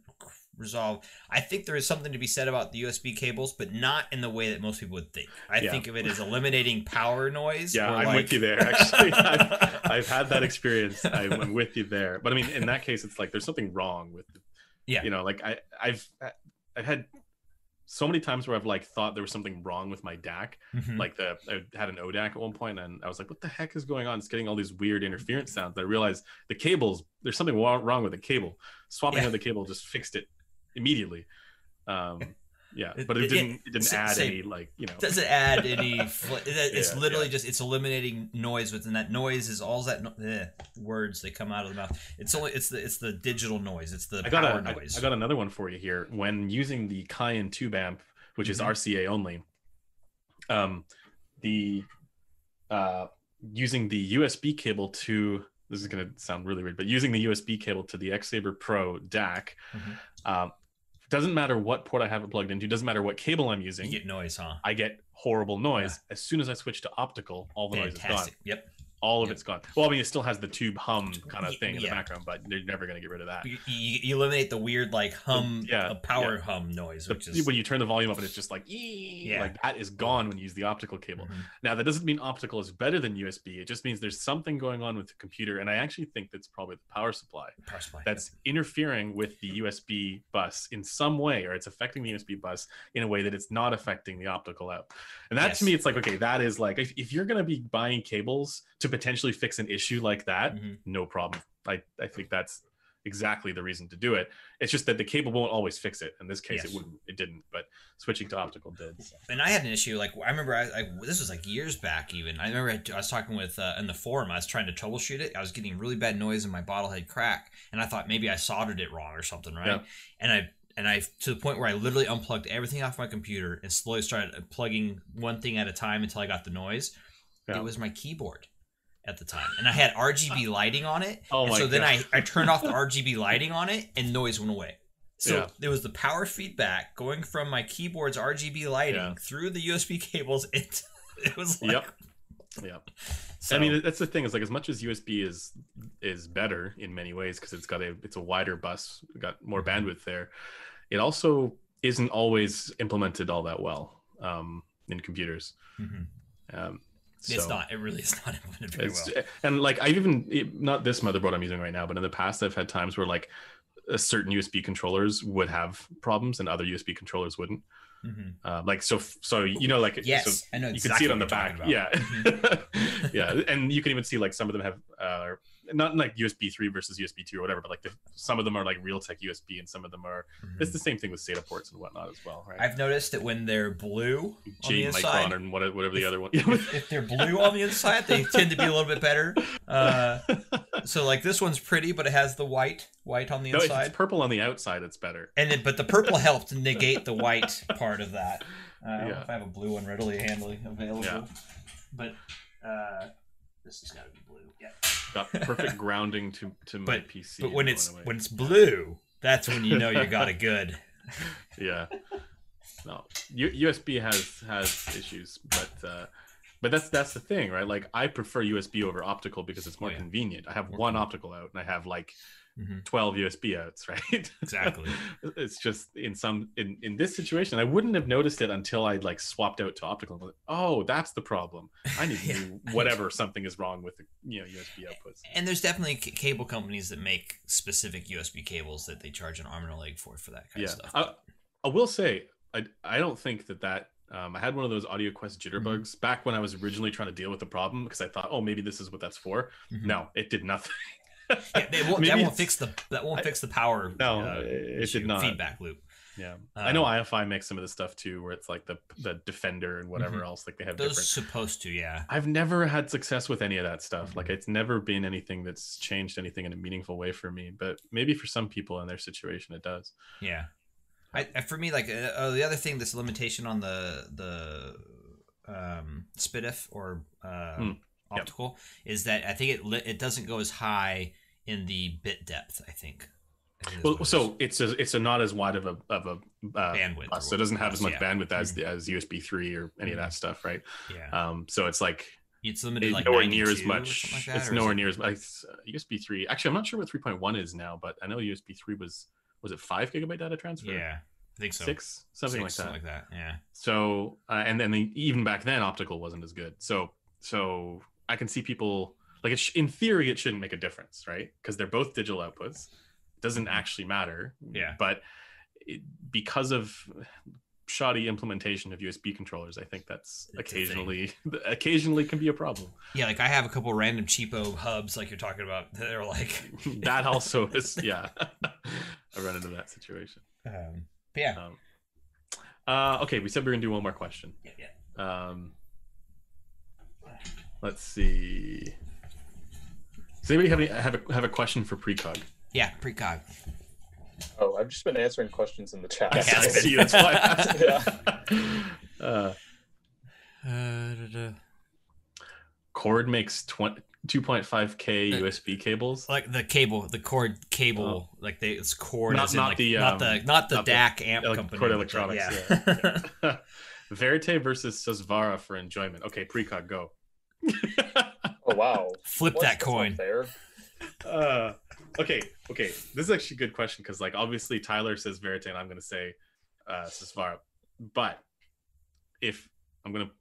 resolve. I think there is something to be said about the USB cables, but not in the way that most people would think. I Yeah. think of it as eliminating power noise. Yeah, I'm like- with you there. Actually, *laughs* I've, I've had that experience. I'm, I'm with you there. But I mean, in that case, it's like there's something wrong with, Yeah. you know, like I, I've, I've had so many times where I've like thought there was something wrong with my DAC. Mhm. Like the I had an ODAC at one point, and I was like, "What the heck is going on?" It's getting all these weird interference sounds. I realized the cables. There's something wrong with the cable. Swapping Yeah. out the cable just fixed it immediately. Um, yeah, but it it- didn't. It didn't add any like you know. doesn't add any. *laughs* It's Yeah, literally yeah. just it's eliminating noise within that noise is all that no- eh, words that come out of the mouth. It's only it's the it's the digital noise. It's the I got power a, I, noise. I got another one for you here. When using the Cayin tube amp, which is Mhm. RCA only, um, the uh, using the USB cable to this is going to sound really weird, but using the USB cable to the X-Sabre Pro DAC, Mhm. um, doesn't matter what port I have it plugged into, doesn't matter what cable I'm using, you get noise, huh? I get horrible noise. As soon as I switch to optical, all the noise is gone. Fantastic. Yep. All of it's gone. Well, I mean, it still has the tube hum kind of thing in the background, but they're never going to get rid of that. You, you, eliminate the weird like hum, Yeah, uh, power hum noise, The- which is when you turn the volume up and it's just like "Ee," Yeah. like that is gone when you use the optical cable Mhm. now that doesn't mean optical is better than usb it just means there's something going on with the computer and i actually think that's probably the power supply power supply. that's interfering with the usb bus in some way or it's affecting the usb bus in a way that it's not affecting the optical out and that Yes. to me it's like okay that is like if, if you're going to be buying cables to potentially fix an issue like that Mhm. no problem i i think that's exactly the reason to do it it's just that the cable won't always fix it in this case Yes. it wouldn't it didn't but switching to optical did so. and I had an issue. Like I remember, I, I this was like years back. Even I remember I, I was talking with uh, in the forum. I was trying to troubleshoot it. I was getting really bad noise in my Bottlehead Crack, and I thought maybe I soldered it wrong or something, right? Yeah. And I and I to the point where I literally unplugged everything off my computer and slowly started plugging one thing at a time until I got the noise. Yeah. It was my keyboard at the time, and I had RGB *laughs* lighting on it. Oh and my so then I I turned off the *laughs* RGB lighting on it, and noise went away. So Yeah. there was the power feedback going from my keyboard's RGB lighting Yeah. through the USB *laughs* cables. It, it was like, Yep. Yep. So, I mean, that's the thing is like as much as USB is is better in many ways because it's got a it's a wider bus, got more Mhm. bandwidth there. It also isn't always implemented all that well um, in computers. mhm. Um, it's so not. It really is not *laughs* implemented very well. And like I've even not this motherboard I'm using right now, but in the past I've had times where like certain USB controllers would have problems and other USB controllers wouldn't. Mhm. Uh, like so, so you know, like Yes, so I know. you can see it on the back. Yeah, *laughs* yeah, and you can even see like some of them have uh, not like USB three versus USB two or whatever, but like the, some of them are like Realtek USB, and some of them are. Mhm. It's the same thing with SATA ports and whatnot as well, right? I've noticed that when they're blue on the inside, Micron and what- whatever the other one. if, if they're blue on the inside, they tend to be a little bit better. *laughs* Uh, so like this one's pretty, but it has the white white on the no, if inside, it's purple on the outside, it's better. and then, but the purple helped negate the white part of that. Uh, I don't know Yeah. if I have a blue one readily handily available, Yeah. but uh, this has got to be blue. Yeah. Got perfect grounding to to my But- PC. But when it's away. when it's blue, that's when you know you got it good. *laughs* *laughs* yeah no U- usb has has issues but uh but that's that's the thing right like i prefer usb over optical because it's more Oh, yeah. convenient i have More one convenient. optical out and i have like Mhm. 12 usb outs *laughs* right Exactly. it's just in some in in this situation i wouldn't have noticed it until i like swapped out to optical like, oh that's the problem i need to *laughs* Yeah. do whatever something is wrong with the you know usb outputs And there's definitely c- cable companies that make specific USB cables that they charge an arm and a leg for for that kind yeah of stuff. I, I will say I, I don't think that that um, i had one of those AudioQuest JitterBugs back when i was originally trying to deal with the problem because i thought oh maybe this is what that's for Mhm. no it did nothing *laughs* Yeah, they won't, that won't fix the that won't fix the power. no uh, it did not feedback loop. yeah i know Um, iFi makes some of this stuff too where it's like the the defender and whatever Mhm. else like they have Those different supposed to, yeah. I've never had success with any of that stuff. Mhm. Like it's never been anything that's changed anything in a meaningful way for me. But maybe for some people in their situation, it does. Yeah, I, for me like uh, uh, the other thing this limitation on the the um, SPDIF or uh, Hmm, yep. optical is that I think it li- it doesn't go as high in the bit depth. I think. I think Well, so it's a it's a not as wide of a of a uh, Bandwidth bus, so it doesn't have as much yeah. bandwidth as the as USB three or any of that stuff, right? yeah, Um, so it's like it's limited it's like nowhere near as much. like that, it's nowhere near as much. uh, USB three. Actually, I'm not sure what three point one is now, but I know USB three was was it five gigabyte data transfer? Yeah, I think so. six something Six, like that. Something like that. Yeah. So uh, and then the, even back then, optical wasn't as good. So so I can see people like it sh- in theory it shouldn't make a difference, right? Because they're both digital outputs. It doesn't actually matter. Yeah. But it, because of shoddy implementation of USB controllers, I think that's It's occasionally *laughs* occasionally can be a problem. Yeah, like I have a couple random cheapo hubs, like you're talking about. They're like, *laughs* that also *laughs* is yeah. I run into that situation. um, yeah, Um, uh, okay, we said we are gonna do one more question. yeah, yeah. Um, let's see. Does anybody have any, have a have a question for precog? Yeah, precog. Oh, I've just been answering questions in the chat. Yes, I been. see. That's why. I *laughs* asked. *laughs* uh, Uh, da, da. Chord makes 20, 2.5k Uh, USB cables. like the cable, the cord cable, like they it's cord, Oh. Not- in, not like, the, not um, the not the not the DAC amp ele- company. Chord Electronics, yeah. *laughs* Verite versus Susvara for enjoyment. Okay, precog, go. Oh wow. Flip What? that coin. Fair. uh, okay, okay. This is actually a good question because, like, obviously Tyler says Verite, and I'm going to say uh, Susvara. But if I'm going to,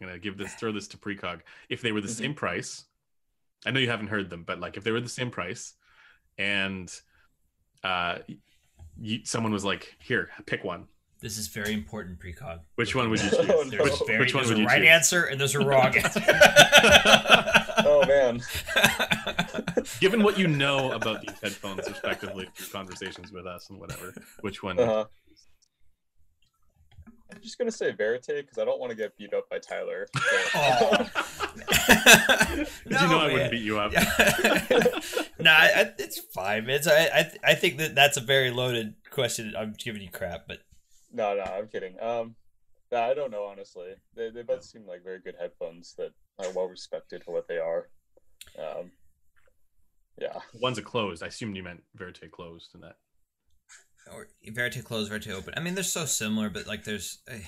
I'm going to give this, throw this to Precog. If they were the Mhm. same price, I know you haven't heard them, but like, if they were the same price, and uh, you, someone was like, "Here, pick one," This is very important precog. which one would you *laughs* choose? Oh, There's, no. *laughs* very, Which one there's would a you right choose? answer and there's a wrong *laughs* answer. Oh man. Given what you know about these headphones, respectively, through conversations with us and whatever, which one? Uh-huh. I'm just gonna say Verite because I don't want to get beat up by Tyler. Oh. Did you know I wouldn't beat you up? no, I, I, it's fine. It's I, I I think that that's a very loaded question. I'm giving you crap, but no, no, I'm kidding. Um, no, I don't know honestly. They they both seem like very good headphones that are well respected for what they are. Um, yeah. One's a closed. I assumed you meant Verite closed in that. or Verite closed, Verite open. I mean, they're so similar, but like there's. eh.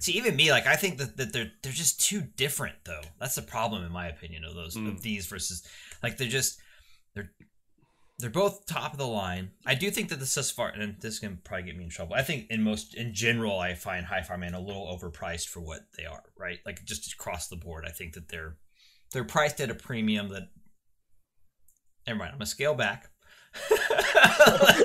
See, even me, like I think that, that they're they're just too different, though. That's the problem, in my opinion, of those Mm. of these versus like they're just they're they're both top of the line. I do think that the Susvara and this can probably get me in trouble. I think in most in general, I find HiFiMan a little overpriced for what they are. Right, like just across the board, I think that they're they're priced at a premium that. Never mind. I'm gonna scale back. *laughs*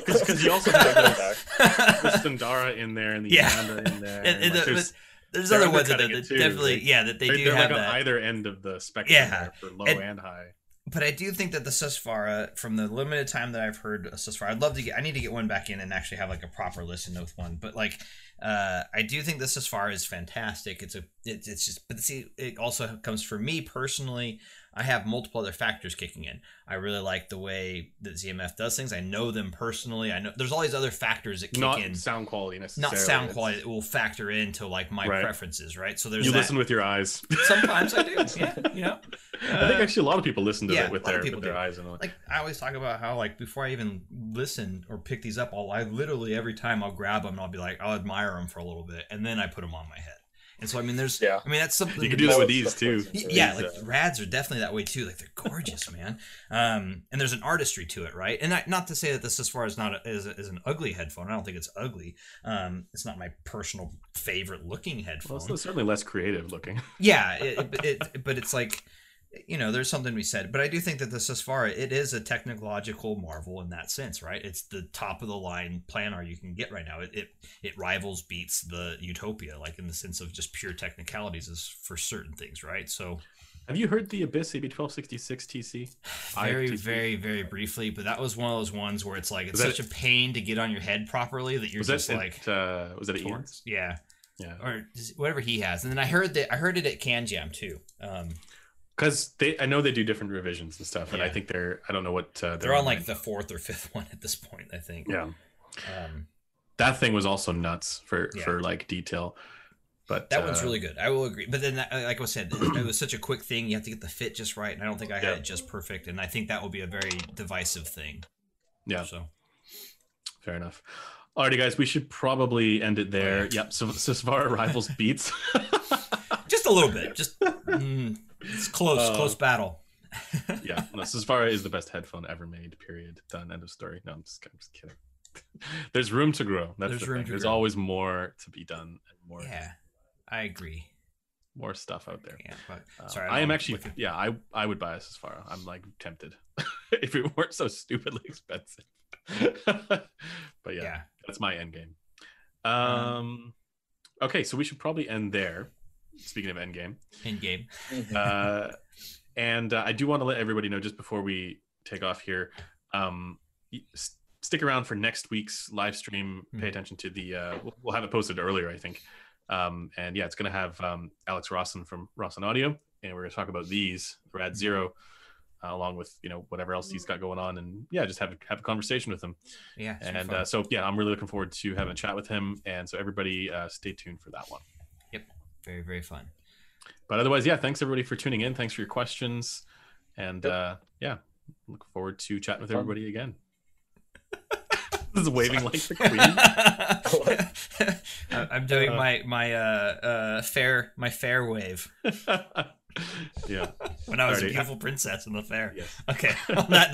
Because you also have the, *laughs* the Sundara in there and the Yeah. Ananda in there. And- and, like, the- there's, There's other ones that, that too, definitely, like, yeah, that they do they're have like that. on either end of the spectrum Yeah. for low And- and, high. But I do think that the Susvara, from the limited time that I've heard a Susvara, I'd love to get. I need to get one back in and actually have like a proper listen with one. But like, uh, I do think the Susvara is fantastic. It's a, it's, it's just, but see, it also comes for me personally. I have multiple other factors kicking in. I really like the way that ZMF does things. I know them personally. I know there's all these other factors that kick Not in. sound quality necessarily. Not sound quality that will factor into like my Right. preferences, right? So there's You that. listen with your eyes. *laughs* Sometimes I do, yeah. You know, I think Uh, actually a lot of people listen to yeah, it with their with their do. eyes and all. like I always talk about how like before I even listen or pick these up, I'll I literally every time I'll grab them and I'll be like I'll admire them for a little bit and then I put them on my head. And so I mean, there's Yeah. I mean that's something You can do that with these too. goes into it. yeah, like uh, rads are definitely that way too. Like they're gorgeous, man. Um, and there's an artistry to it, right? And I, not to say that this as far as not a, is, is an ugly headphone. I don't think it's ugly. Um, it's not my personal favorite looking headphone. well, it's certainly less creative looking. yeah, it, it, it, but it's like you know, there's something we said. But I do think that the Susvara it is a technological marvel in that sense, right? It's the top of the line planar you can get right now. It it, it rivals, beats the Utopia, like in the sense of just pure technicalities is for certain things, right? So Have you heard the Abyss AB1266 TC? *sighs* very, ITC? very, very briefly, but that was one of those ones where it's like it's Was that- such a pain to get on your head properly that you're Was just that like at, uh, was that at Ian's? yeah, Yeah, or whatever he has. And then I heard that I heard it at CanJam too. Um, because they I know they do different revisions and stuff, and I think they're I don't know what uh, they're on like the fourth or fifth one at this point, I think. yeah. Um, That thing was also nuts for Yeah. for like detail, but that one's uh, really good. I will agree. But then, that, like I said, it, was such a quick thing. You have to get the fit just right, and I don't think I had Yeah. it just perfect. And I think that will be a very divisive thing. yeah. So Fair enough. Alrighty, guys, we should probably end it there. Yeah. Yep. So, so far, rivals beats. *laughs* just a little bit, just mm, it's close, Uh, close battle. *laughs* yeah, no, Susvara is the best headphone ever made. Period. Done. End of story. No, I'm just, I'm just kidding. *laughs* There's room to grow. That's There's the room thing. There's grow. always more to be done and more Yeah, I agree. more stuff out there. Yeah, but Uh, sorry, I am actually yeah, I I would buy a Susvara. I'm like tempted *laughs* if it weren't so stupidly expensive. but yeah, yeah. that's my end game. Um okay, so we should probably end there. Speaking of end game. in game. uh, and uh, I do want to let everybody know just before we take off here. Um, y- s- stick around for next week's live stream. Pay Mhm. attention to the. Uh, we'll, we'll have it posted earlier, I think. Um, and yeah, it's going to have um, Alex Rosson from Rosson Audio, and we're going to talk about these the Rad Zero, uh, along with you know whatever else he's got going on, and yeah, just have a, have a conversation with him. Yeah, And uh, so yeah, I'm really looking forward to having a chat with him. And so everybody, uh, stay tuned for that one. Very very fun. but otherwise yeah thanks everybody for tuning in. Thanks for your questions. And Yep. uh yeah look forward to chatting with everybody again. *laughs* This is waving like the queen. *laughs* I'm doing Uh, my my uh uh fair my fair wave. *laughs* Yeah. When I was a beautiful princess in the fair. yes. Okay, on that